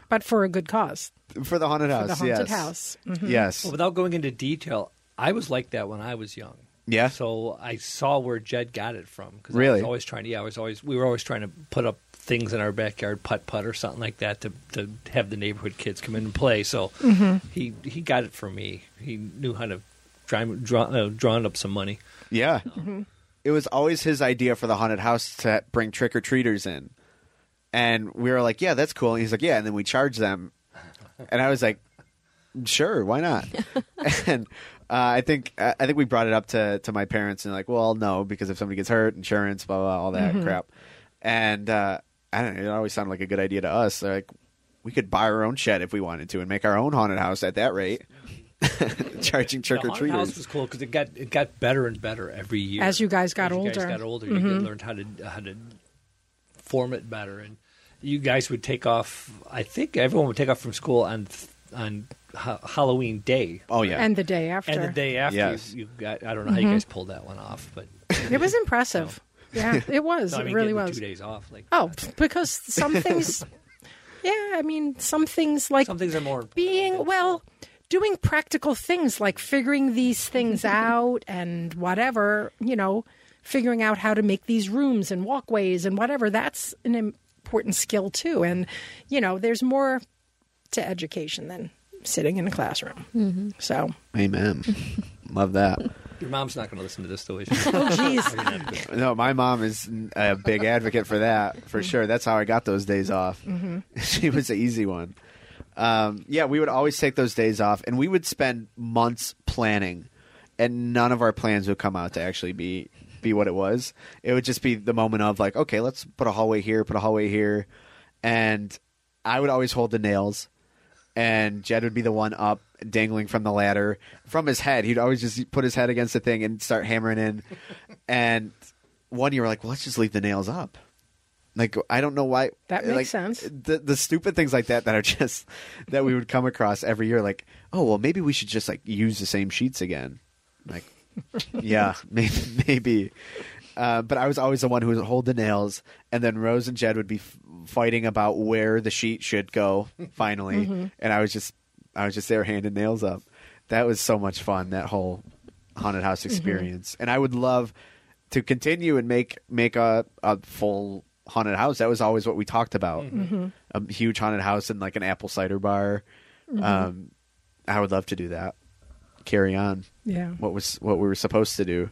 but for a good cause. for the haunted house. For the haunted yes. house. Mhm. Yes. Well, without going into detail, I was like that when I was young. Yeah? So I saw where Jed got it from. 'cause I Really? was always trying to. Yeah, I was always. We were always trying to put up things in our backyard, putt putt or something like that, to to have the neighborhood kids come in and play. So Mm-hmm. he he got it from me. He knew how to draw, draw uh, drawing up some money. Yeah. Mm-hmm. It was always his idea for the haunted house to bring trick or treaters in. And we were like, yeah, that's cool. And he's like, yeah. And then we charge them. And I was like, sure, why not? and I think I I think we brought it up to, to my parents and like, well, no, because if somebody gets hurt, insurance, blah, blah, all that crap. And uh, I don't know, it always sounded like a good idea to us. They're like, we could buy our own shed if we wanted to and make our own haunted house at that rate. Charging trick or The haunted house was cool because it got it got better and better every year As you guys got As you guys older. Mm-hmm. got older, you learned how to how to form it better, and you guys would take off. I think everyone would take off from school on on ha- Halloween day. Oh, yeah. And the day after. And the day after, Yes. you, you got. I don't know how you mm-hmm. guys pulled that one off, but It was impressive. Yeah, it was. no, I mean, it really was. Two days off, like Oh, because some things. yeah, I mean, some things like some things are more being well, doing practical things like figuring these things out and whatever you know, figuring out how to make these rooms and walkways and whatever. That's an important skill too. And you know, there's more to education than sitting in a classroom. So, Amen. Love that. Your mom's not going to listen to this, though. Is she? oh, geez. No, my mom is a big advocate for that, for sure. That's how I got those days off. She was the easy one. Um, yeah, we would always take those days off, and we would spend months planning, and none of our plans would come out to actually be be what it was. It would just be the moment of like, okay, let's put a hallway here, put a hallway here, and I would always hold the nails, and Jed would be the one up dangling from the ladder from his head. He'd always just put his head against the thing and start hammering in. and one year, we're like, well, let's just leave the nails up. Like I don't know why That makes like, sense. The the stupid things like that that are just that we would come across every year. Like, oh well, maybe we should just like use the same sheets again. Like, yeah, maybe maybe. Uh, but I was always the one who would hold the nails, and then Rose and Jed would be f- fighting about where the sheet should go. Finally, mm-hmm. and I was just I was just there handing nails up. That was so much fun. That whole haunted house mm-hmm. experience, and I would love to continue and make make a, a full haunted house. That was always what we talked about. Mm-hmm. A huge haunted house and like an apple cider bar. Um, I would love to do that. Carry on Yeah. what was what we were supposed to do.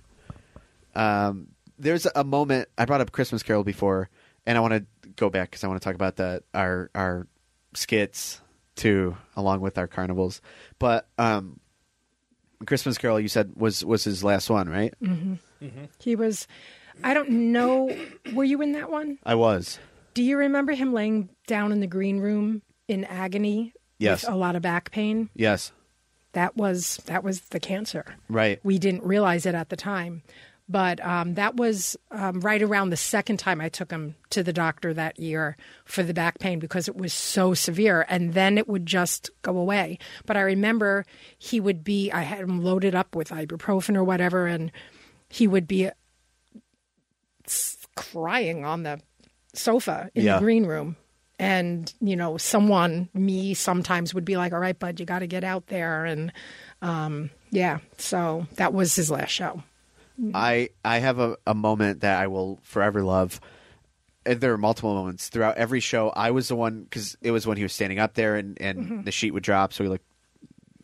Um, there's a moment I brought up Christmas Carol before, and I want to go back because I want to talk about that our our skits too, along with our carnivals. But um, Christmas Carol, you said was was his last one, right? Mm-hmm. Mm-hmm. Mm-hmm. He was. I don't know. Were you in that one? I was. Do you remember him laying down in the green room in agony? Yes. With a lot of back pain. Yes. That was that was the cancer. Right. We didn't realize it at the time, but um, that was um, right around the second time I took him to the doctor that year for the back pain because it was so severe, and then it would just go away. But I remember he would be. I had him loaded up with ibuprofen or whatever, and he would be crying on the sofa in Yeah. the green room. And, you know, someone, me sometimes would be like, all right, bud, you got to get out there. And, um, yeah, so that was his last show. Mm. I I have a, a moment that I will forever love. And there are multiple moments throughout every show. I was the one because it was when he was standing up there and, and mm-hmm. the sheet would drop, so he looked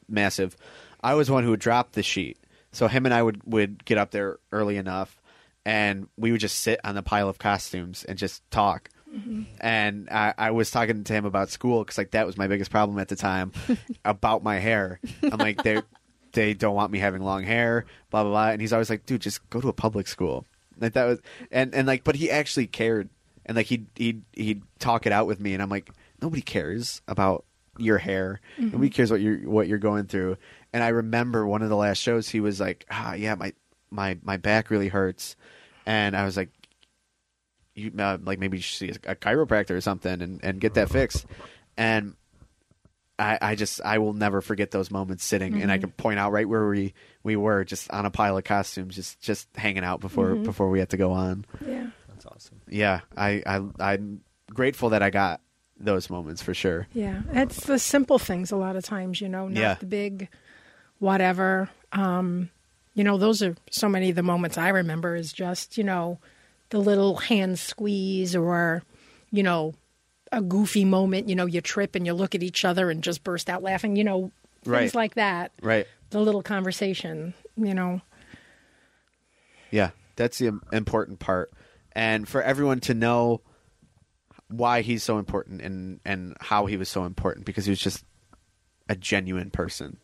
massive. I was the one who would drop the sheet, so him and I would would get up there early enough, and we would just sit on the pile of costumes and just talk. Mm-hmm. And I, I was talking to him about school because like that was my biggest problem at the time about my hair. I'm like they they don't want me having long hair, blah blah blah. And he's always like, dude, just go to a public school. Like that was and and like, but he actually cared, and like he'd he'd he'd talk it out with me, and I'm like, nobody cares about your hair. Nobody cares what you're what you're going through. And I remember one of the last shows, he was like, ah, yeah, my my my back really hurts, and I was like, you uh, like maybe you should see a chiropractor or something and, and get that fixed. And I, I just I will never forget those moments sitting and I can point out right where we, we were just on a pile of costumes just just hanging out before before we had to go on. Yeah. That's awesome. Yeah, I, I I'm grateful that I got those moments for sure. Yeah. It's the simple things a lot of times, you know, not Yeah. the big whatever. Um, you know, those are so many of the moments I remember is just, you know, the little hand squeeze or, you know, a goofy moment, you know, you trip and you look at each other and just burst out laughing, you know, things Right. like that. Right. The little conversation, you know. Yeah, that's the important part, and for everyone to know why he's so important and and how he was so important because he was just a genuine person,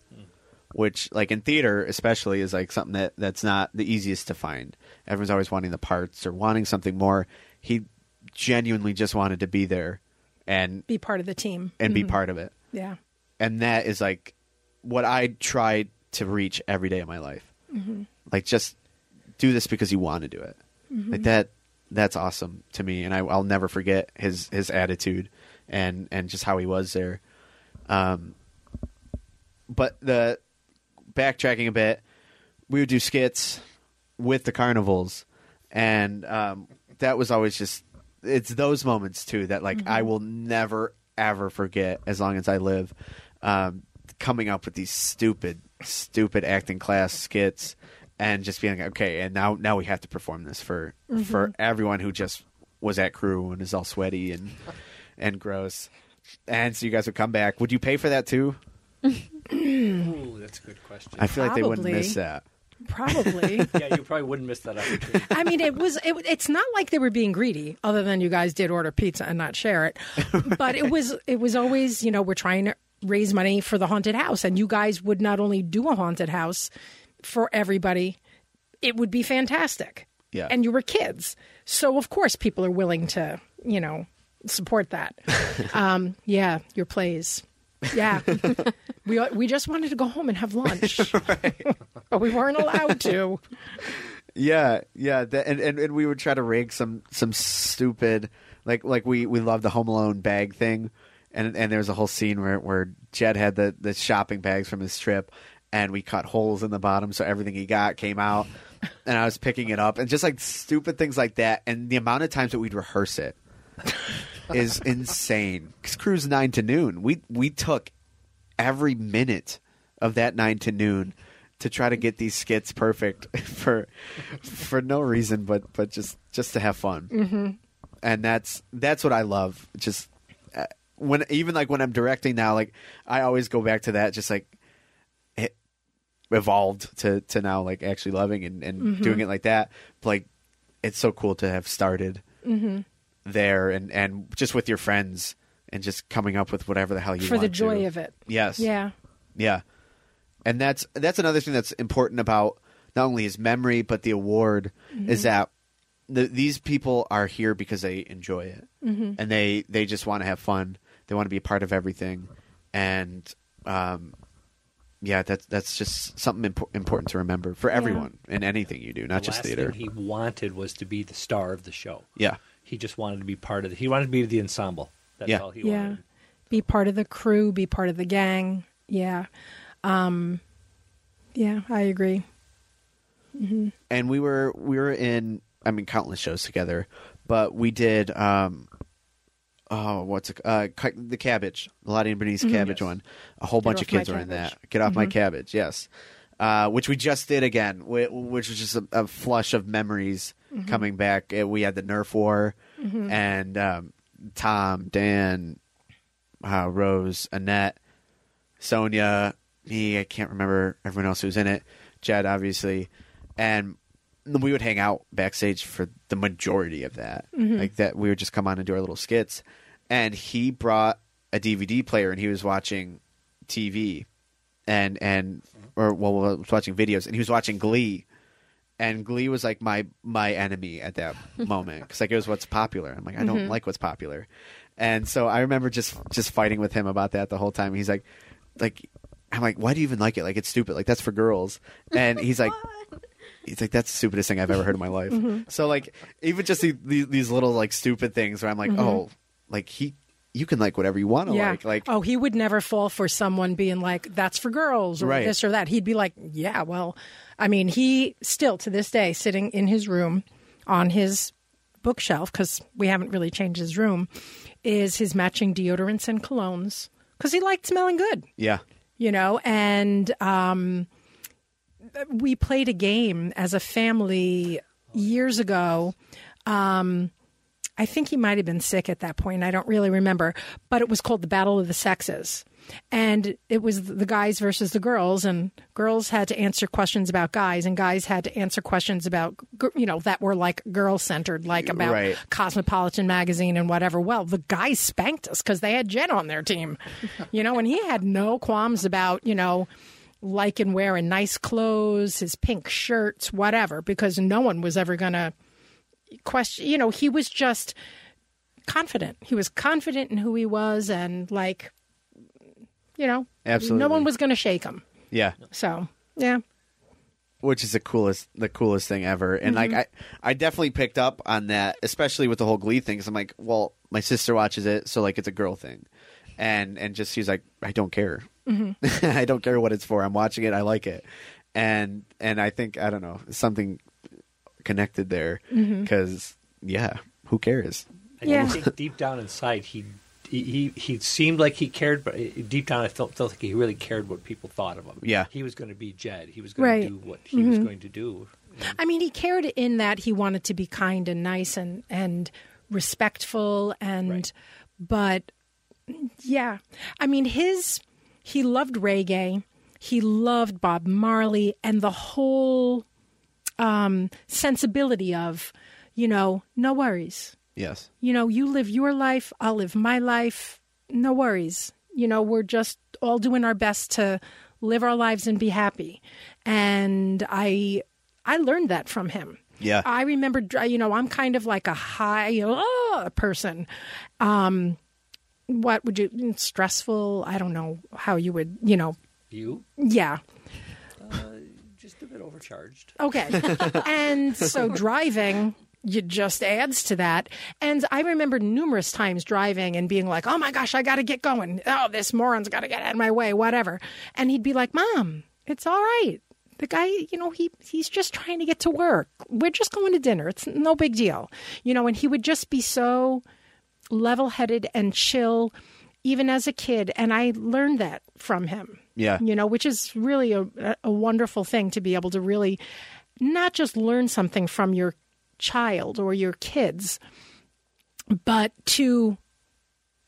which like in theater especially is like something that that's not the easiest to find. Everyone's always wanting the parts or wanting something more. He genuinely just wanted to be there and Be part of the team. and be part of it, Yeah. and that is like what I try to reach every day of my life. Like just do this because you want to do it. Like that. That's awesome to me, and I, I'll never forget his his attitude and and just how he was there. Um, but the backtracking a bit, we would do skits with the carnivals, and um, that was always just it's those moments too that like I will never ever forget as long as I live. Um, coming up with these stupid, stupid acting class skits, and just being like, okay, and now now we have to perform this for for everyone who just was at crew and is all sweaty and and gross. And so you guys would come back. Would you pay for that too? Ooh, that's a good question. I feel like they wouldn't miss that. Probably. yeah, you probably wouldn't miss that opportunity. I mean, it was. It, it's not like they were being greedy, other than you guys did order pizza and not share it. But it was. It was always. You know, we're trying to raise money for the haunted house. And you guys would not only do a haunted house for everybody, it would be fantastic. Yeah. And you were kids. So, of course, people are willing to, you know, support that. um, yeah, your plays. Yeah. we, uh, we just wanted to go home and have lunch, but we weren't allowed to. Yeah, yeah, that, and, and and we would try to rig some some stupid like like we we love the Home Alone bag thing, and and there was a whole scene where where Jed had the the shopping bags from his trip, and we cut holes in the bottom so everything he got came out, and I was picking it up, and just like stupid things like that, and the amount of times that we'd rehearse it is insane. Because crew's nine to noon, we we took every minute of that nine to noon to try to get these skits perfect for for no reason but but just just to have fun. Mm-hmm. and that's that's what i love. Just uh, when even like when i'm directing now like i always go back to that just like it evolved to to now like actually loving and, and doing it like that. But, like it's so cool to have started there and and just with your friends and just coming up with whatever the hell you For want the joy to. of it. yes Yeah. yeah, and that's that's another thing that's important about not only his memory but the award is that the, these people are here because they enjoy it and they they just want to have fun. They want to be a part of everything, and um, yeah, that's that's just something impo- important to remember for everyone in anything you do, not the just last theater. thing he wanted was to be the star of the show. yeah, He just wanted to be part of the. He wanted to be the ensemble. That's Yeah. all he Yeah. wanted. Be part of the crew, be part of the gang. Yeah. Um, yeah, I agree. and we were we were in I mean countless shows together, but we did um oh what's it uh the cabbage the Lottie and Bernice cabbage Yes. one a whole bunch of kids were in that get off my cabbage yes uh which we just did again which was just a, a flush of memories coming back. Uh, we had the Nerf war. And um Tom Dan uh, Rose Annette Sonia, me, I can't remember everyone else who was in it, Jed, obviously, and we would hang out backstage for the majority of that. Like that, we would just come on and do our little skits. And he brought a DVD player, and he was watching TV, and and or well, was watching videos, and he was watching Glee. And Glee was like my my enemy at that moment because like it was what's popular. I'm like I don't mm-hmm. like what's popular, and so I remember just just fighting with him about that the whole time. He's like, like I'm like, why do you even like it? Like it's stupid. Like that's for girls. And he's like, he's like, that's the stupidest thing I've ever heard in my life. Mm-hmm. So like, even just these, these these little like stupid things where I'm like, mm-hmm. oh, like he, you can like whatever you want to Yeah. like. Like oh, he would never fall for someone being like, that's for girls or Right. this or that. He'd be like, yeah, well, I mean, he still to this day sitting in his room on his bookshelf, because we haven't really changed his room, is his matching deodorants and colognes because he liked smelling good. yeah, you know and um we played a game as a family years ago um i think he might have been sick at that point i don't really remember but it was called the battle of the sexes and it was the guys versus the girls and girls had to answer questions about guys and guys had to answer questions about you know that were like girl centered like about Right. cosmopolitan magazine and whatever well the guys spanked us because they had Jed on their team you know and he had no qualms about you know liking wearing nice clothes his pink shirts whatever because no one was ever gonna question you know he was just confident. He was confident in who he was and like you know Absolutely. no one was gonna shake him. Yeah. so yeah. Which is the coolest the coolest thing ever. And like mm-hmm. i i definitely picked up on that especially with the whole glee thing 'cause i'm like well my sister watches it so like it's a girl thing. And and just she's like i don't care. Mm-hmm. I don't care what it's for. I'm watching it. I like it. And and i think i don't know something connected there mm-hmm. because yeah who cares I Yeah. think deep down inside, he, he he he seemed like he cared, but uh, deep down, I felt felt like he really cared what people thought of him. Yeah. he was going to be Jed. He was going Right. to do what he was mm-hmm. going to do. I mean, he cared in that he wanted to be kind and nice and and respectful and Right. but yeah. I mean, his he loved reggae. He loved Bob Marley and the whole um sensibility of, you know, no worries. yes You know, you live your life, I'll live my life. No worries. You know, we're just all doing our best to live our lives and be happy. And I I learned that from him. Yeah. I remember, you know, I'm kind of like a high uh, person. Um, what would you stressful? I don't know how you would, you know, You yeah. Bit overcharged. Okay. and so driving it just adds to that. And I remember numerous times driving and being like, "Oh my gosh, I got to get going. Oh, this moron's got to get out of my way, whatever." And he'd be like, "Mom, it's all right. The guy, you know, he he's just trying to get to work. We're just going to dinner. It's no big deal." You know, and he would just be so level-headed and chill even as a kid, and I learned that from him Yeah. you know, which is really a, a wonderful thing to be able to really not just learn something from your child or your kids, but to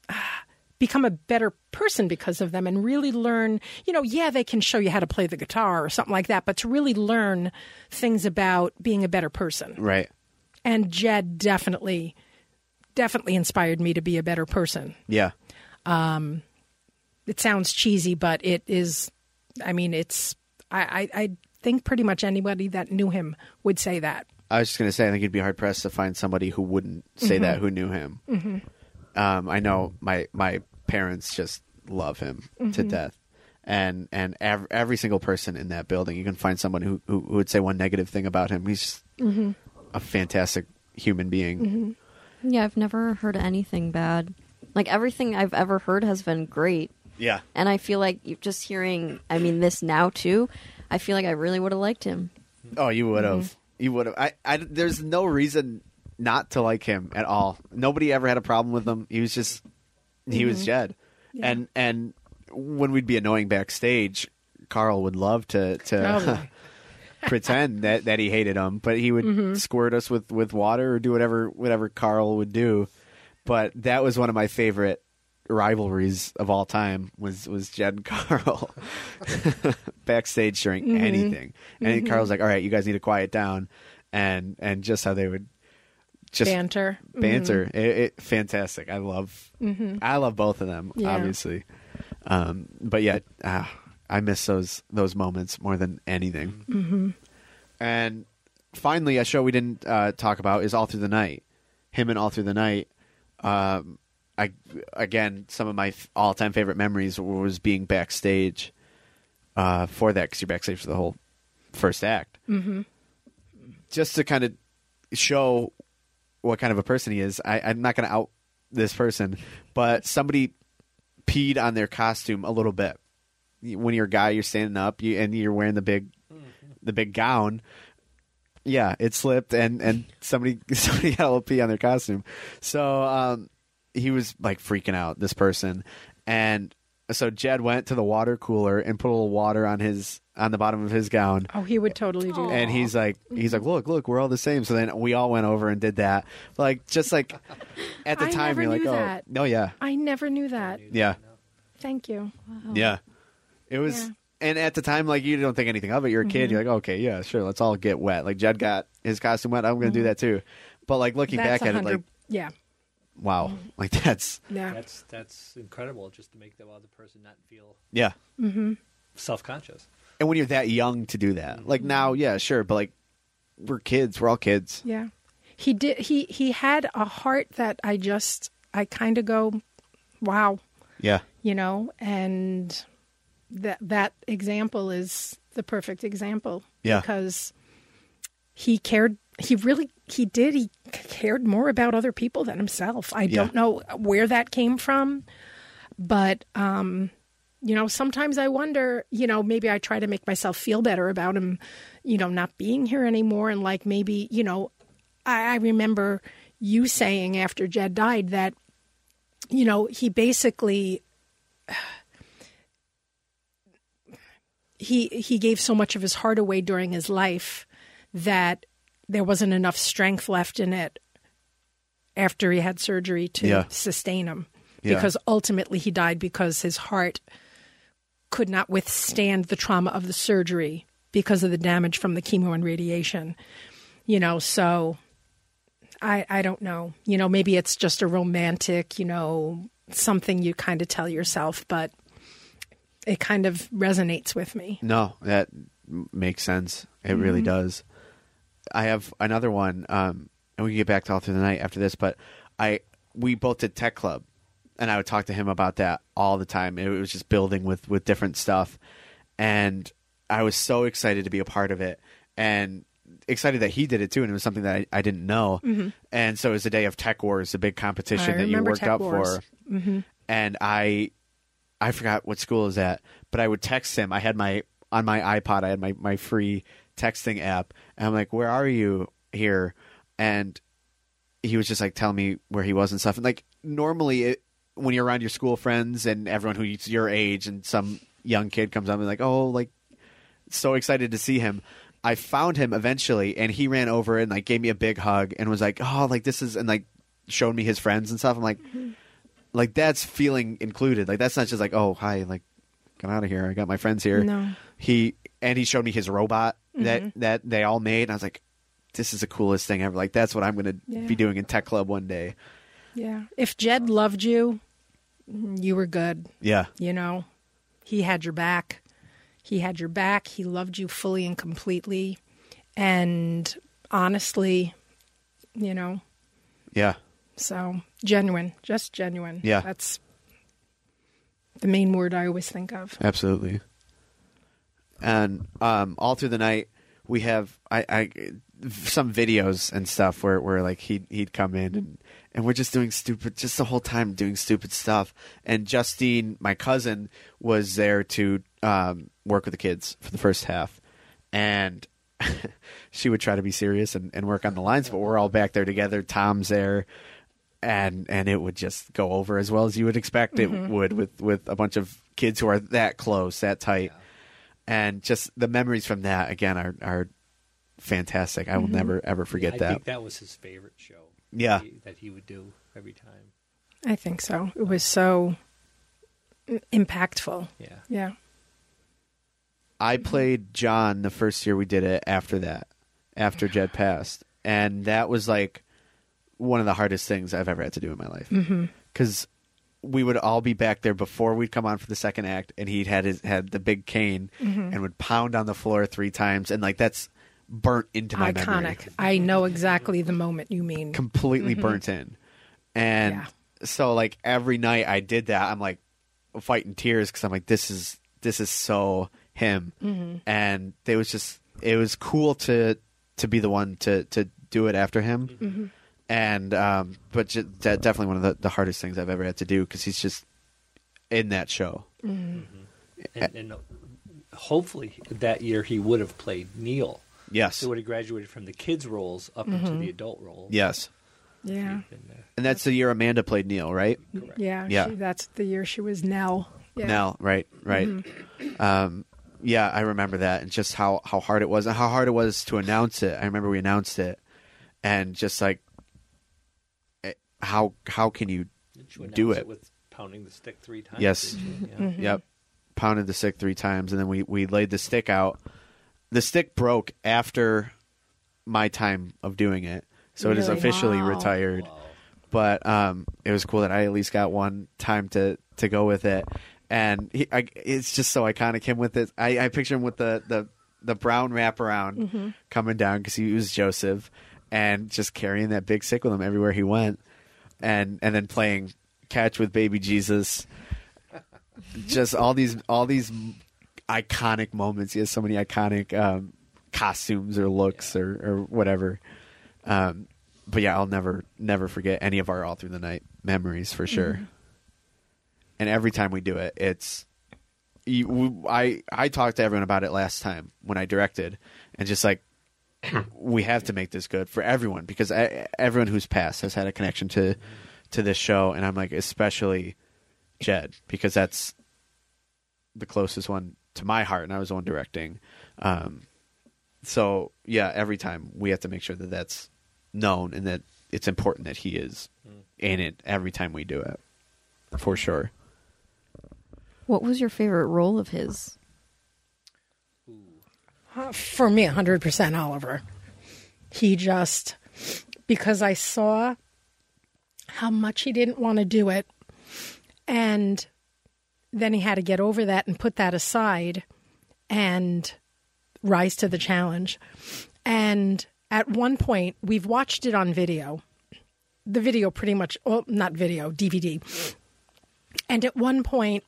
ah, become a better person because of them and really learn, you know, yeah, they can show you how to play the guitar or something like that, but to really learn things about being a better person. Right. And Jed definitely, definitely inspired me to be a better person Yeah. It sounds cheesy, but it is. I mean, it's. I, I, I think pretty much anybody that knew him would say that. I was just going to say, I think you'd be hard pressed to find somebody who wouldn't say that mm-hmm. who knew him. Mm-hmm. Um, I know my my parents just love him to mm-hmm. death, and and ev- every single person in that building, you can find someone who who, who would say one negative thing about him. He's just a fantastic human being. Yeah, I've never heard anything bad. Like everything I've ever heard has been great. Yeah, And I feel like you- just hearing, I mean, this now too, I feel like I really would have liked him. Oh, you would have. Mm-hmm. You would have. I, I. There's no reason not to like him at all. Nobody ever had a problem with him. He was just. He was mm-hmm. Jed, and and when we'd be annoying backstage, Carl would love to to pretend that that he hated him, but he would mm-hmm. squirt us with with water or do whatever whatever Carl would do. But that was one of my favorite rivalries of all time was was Jed and Carl backstage during anything. And Carl's like, "All right, you guys need to quiet down," and and just how they would just Banter. banter. It, it, fantastic. I love I love both of them, Yeah. obviously. Um, but yeah, ah, I miss those those moments more than anything. Mm-hmm. And finally, a show we didn't uh, talk about is All Through the Night. Him and All Through the Night. Um, I again, some of my all time favorite memories was being backstage uh, for that because you're backstage for the whole first act. Mm-hmm. Just to kind of show what kind of a person he is. I, I'm not going to out this person, but somebody peed on their costume a little bit. When you're a guy, you're standing up, you, and you're wearing the big, the big gown. Yeah, it slipped, and and somebody somebody got a little pee on their costume. So um, he was like freaking out. This person, and so Jed went to the water cooler and put a little water on his on the bottom of his gown. Oh, he would totally do that. and he's like he's like look look we're all the same. So then we all went over and did that. Like just like at the I time never you're like knew oh no oh, yeah. I never knew that. yeah. Thank you. yeah. It was Yeah. and at the time like you don't think anything of it. You're a kid. Mm-hmm. You're like okay yeah sure let's all get wet. Like jed got his costume wet. I'm gonna do mm-hmm. that too. But like looking That's back at a it like yeah. Wow mm-hmm. like that's Yeah. That's that's incredible. Just to make the other person not feel yeah mm-hmm. self conscious. and when you're that young to do that mm-hmm. like now yeah sure but like we're kids we're all kids Yeah. He did he he had a heart that I just I kind of go wow, yeah you know, and that that example is the perfect example Yeah. because he cared he really he did he cared more about other people than himself. I don't know where that came from, but um you know, sometimes I wonder, you know, maybe I try to make myself feel better about him, you know, not being here anymore. And like maybe, you know, I, I remember you saying after Jed died that, you know, he basically he he gave so much of his heart away during his life that there wasn't enough strength left in it after he had surgery to Yeah. sustain him Yeah. because ultimately he died because his heart could not withstand the trauma of the surgery because of the damage from the chemo and radiation you know so i i don't know you know maybe it's just a romantic you know something you kind of tell yourself, but it kind of resonates with me. No, that makes sense. It really mm-hmm. does. I have another one, um, and we can get back to all through the night after this. But I, we both did tech club, and I would talk to him about that all the time. It was just building with with different stuff, and I was so excited to be a part of it, and excited that he did it too. And it was something that I, I didn't know, and so it was the day of Tech Wars, a big competition I that you worked Tech up Wars. for, and I I forgot what school is at, but I would text him. I had my on my iPod. I had my my free texting app, and I'm like, "Where are you here?" And he was just like telling me where he was and stuff. And like normally, it, when you're around your school friends and everyone who's your age, and some young kid comes up and like, "Oh, like so excited to see him." I found him eventually, and he ran over and like gave me a big hug and was like, "Oh, like this is," and like showed me his friends and stuff. I'm like, mm-hmm. like that's feeling included. Like that's not just like, "Oh, hi," like get out of here. I got my friends here. No. He and he showed me his robot that mm-hmm. that they all made. And I was like, "This is the coolest thing ever." Like that's what I'm going to Yeah. be doing in tech club one day. Yeah. If Jed loved you, mm, you were good. Yeah, You know, he had your back. He had your back. He loved you fully and completely. And honestly, you know, yeah, so genuine, just genuine. Yeah. That's the main word I always think of. absolutely. And um, all through the night, we have I, I some videos and stuff where, where like he he'd come in and and we're just doing stupid just the whole time doing stupid stuff. And Justine, my cousin, was there to um, work with the kids for the first half, and she would try to be serious and, and work on the lines, but we're all back there together. Tom's there. And and it would just go over as well as you would expect it would with, with a bunch of kids who are that close, that tight and just the memories from that again are are fantastic. I will mm-hmm. never ever forget I that. think that was his favorite show. Yeah. that he- that he would do every time. I think so. It was so impactful. Yeah. Yeah. I played John the first year we did it. After that, after Jed passed, and that was like one of the hardest things I've ever had to do in my life mm-hmm. because we would all be back there before we'd come on for the second act, and he'd had his had the big cane mm-hmm. and would pound on the floor three times, and like that's burnt into my memory. Iconic. I know exactly the moment you mean. completely mm-hmm. burnt in. And Yeah. so like every night I did that, I'm like fighting tears because I'm like, this is this is so him. Mm-hmm. And it was just it was cool to to be the one to to do it after him. And um, but ju- de- definitely one of the, the hardest things I've ever had to do because he's just in that show. And, and uh, hopefully that year he would have played Neil. Yes, So would have graduated from the kids' roles up into the adult role. yes, Yeah. And, that's the year Amanda played Neil, right? Yeah. Yeah. She, that's the year she was Nell. Yeah. Nell, right, right. Um, yeah, I remember that, and just how how hard it was, and how hard it was to announce it. I remember we announced it, and just like how how can you? Do announce it. with pounding the stick three times. Yes. didn't you? Yeah. Yep, pounded the stick three times, and then we we laid the stick out. The stick broke after my time of doing it, so it is officially Wow. retired. Wow. but um, it was cool that I at least got one time to to go with it, and he, I, it's just so iconic him with it. I, I picture him with the the the brown wraparound coming down because he was Joseph, and just carrying that big stick with him everywhere he went, and and then playing catch with baby Jesus. just all these all these iconic moments. He has so many iconic um, costumes or looks or, or whatever. Um, but yeah, I'll never never forget any of our all through the night memories for sure. And every time we do it, it's you, I I talked to everyone about it last time when I directed, and just like we have to make this good for everyone because e- everyone who's passed has had a connection to to this show, and I'm like especially Jed because that's the closest one to my heart, and I was the one directing. Um, so yeah, every time we have to make sure that that's known and that it's important that he is in it every time we do it, for sure. What was your favorite role of his? For me, 100% Oliver. He just, because I saw how much he didn't want to do it, And then he had to get over that and put that aside and rise to the challenge. And at one point, we've watched it on video. The video pretty much, well, not video, DVD. And at one point,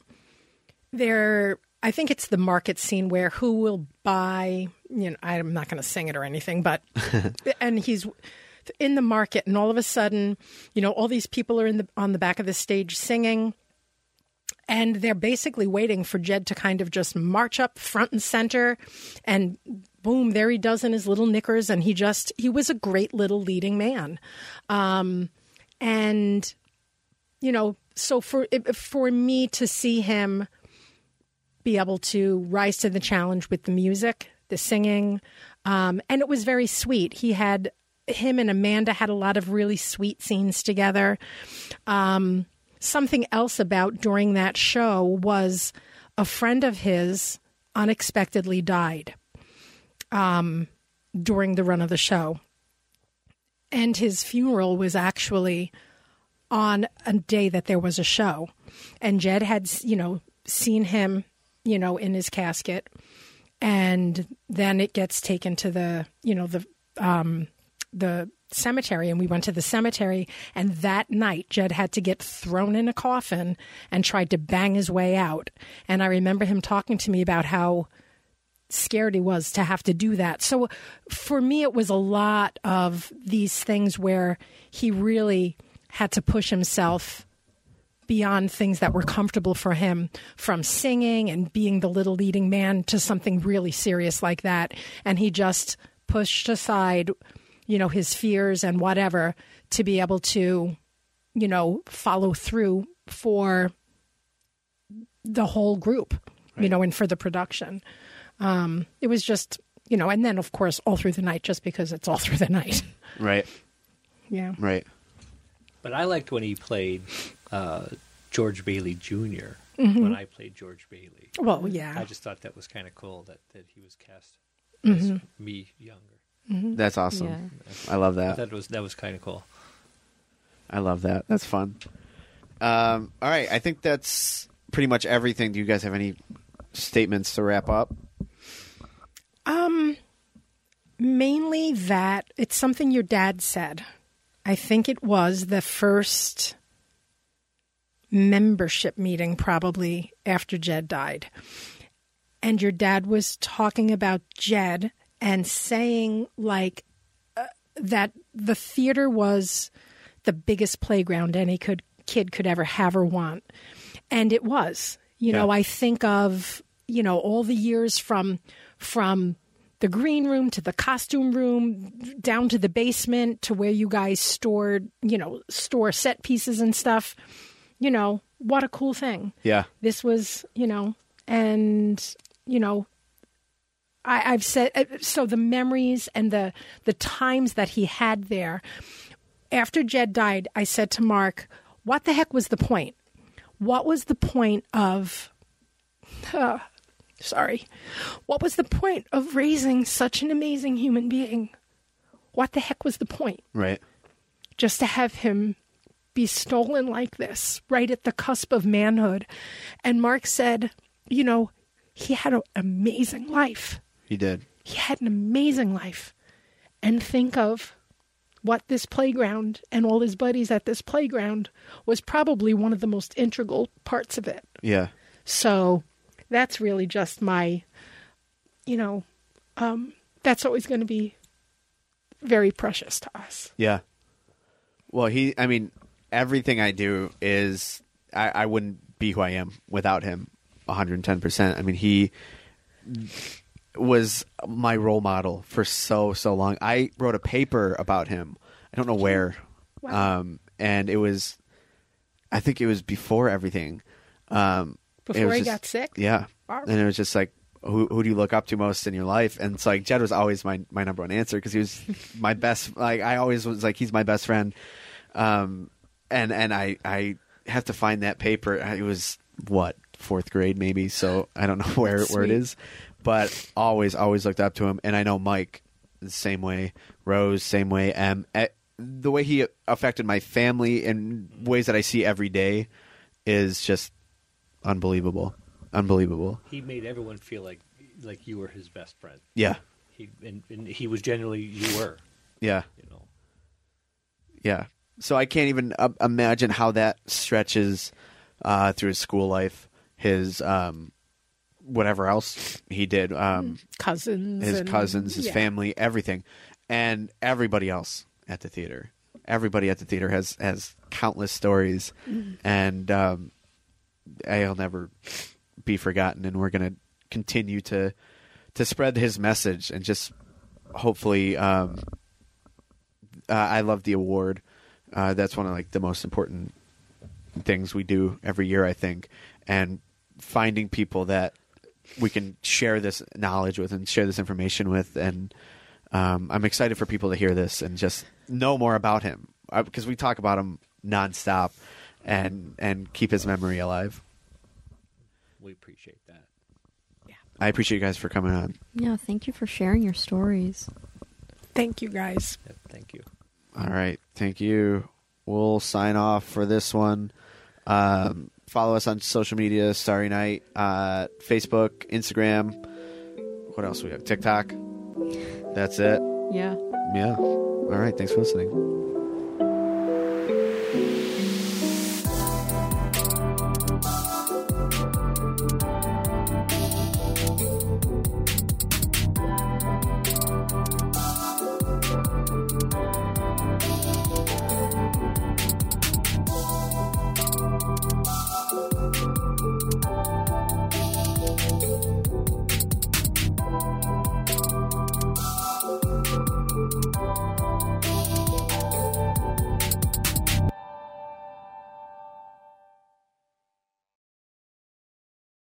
there, I think it's the market scene where who will buy, you know, I'm not going to sing it or anything, but, and he's in the market, and all of a sudden, you know, all these people are in the on the back of the stage singing and they're basically waiting for Jed to kind of just march up front and center and boom there he does in his little knickers and he just he was a great little leading man. Um, and you know so for for me to see him be able to rise to the challenge with the music the singing um, and it was very sweet he had him and amanda had a lot of really sweet scenes together um, something else about during that show was a friend of his unexpectedly died um, during the run of the show. And his funeral was actually on a day that there was a show. And Jed had, you know, seen him, you know, in his casket. And then it gets taken to the, you know, the, um, the cemetery and we went to the cemetery and that night Jed had to get thrown in a coffin and tried to bang his way out and I remember him talking to me about how scared he was to have to do that. So for me it was a lot of these things where he really had to push himself beyond things that were comfortable for him from singing and being the little leading man to something really serious like that and he just pushed aside you know, his fears and whatever to be able to, you know, follow through for the whole group, right. you know, and for the production. Um, it was just, you know, and then of course all through the night, just because it's all through the night. Right. Yeah. Right. But I liked when he played uh, George Bailey junior mm-hmm. When I played George Bailey. Well, yeah. I just thought that was kind of cool that, that he was cast as mm-hmm. me younger. Mm-hmm. That's awesome. Yeah. I love that. That was that was kind of cool. I love that. That's fun. Um, all right, I think that's pretty much everything. Do you guys have any statements to wrap up? Um, mainly that it's something your dad said. I think it was the first membership meeting, probably after Jed died. And your dad was talking about Jed and saying like uh, that the theater was the biggest playground any could kid could ever have or want and it was you yeah. know i think of you know all the years from from the green room to the costume room down to the basement to where you guys stored you know store set pieces and stuff you know what a cool thing yeah this was you know and you know I, have said uh, so. The memories and the the times that he had there. After Jed died, I said to Mark, "What the heck was the point? What was the point of?" Uh, sorry, what was the point of raising such an amazing human being? What the heck was the point? Right. Just to have him be stolen like this, right at the cusp of manhood. And Mark said, you know, he had an amazing life. He did. He had an amazing life. And think of what this playground and all his buddies at this playground was probably one of the most integral parts of it. Yeah. So that's really just my, you know, um, that's always going to be very precious to us. Yeah. Well, he, I mean, everything I do is, I, I wouldn't be who I am without him 110%. I mean, he was my role model for so so long. I wrote a paper about him. I don't know where, wow. um, and it was, I think it was before everything. Um, before he just, got sick. Yeah, wow. and it was just like, who who do you look up to most in your life? And it's like Jed was always my my number one answer because he was my best. Like I always was like he's my best friend. Um, and and I I have to find that paper. It was what fourth grade maybe, so I don't know where where it is but always, always looked up to him. And I know Mike the same way, Rose same way, M. Eh, the way he affected my family in ways that I see every day is just unbelievable, unbelievable. He made everyone feel like like you were his best friend. Yeah, He and, and he was genuinely you were. yeah, You know. yeah. So I can't even uh, imagine how that stretches uh, through his school life, his um, whatever else he did, um, Cousins, his and- cousins, his yeah. family, everything, and everybody else at the theater. Everybody at the theater has has countless stories, and um, I'll never be forgotten. And we're gonna continue to to spread his message and just hopefully. Um, uh, I love the award. Uh, that's one of like the most important things we do every year, I think, and finding people that we can share this knowledge with and share this information with. And um, I'm excited for people to hear this and just know more about him uh, because we talk about him nonstop and and keep his memory alive. We appreciate that. I appreciate you guys for coming on. Yeah, thank you for sharing your stories. Thank you guys. Yeah, thank you. All right, thank you. We'll sign off for this one. Um, follow us on social media, Starry Night, uh, Facebook, Instagram. What else we have? TikTok. That's it. Yeah. Yeah. All right. Thanks for listening.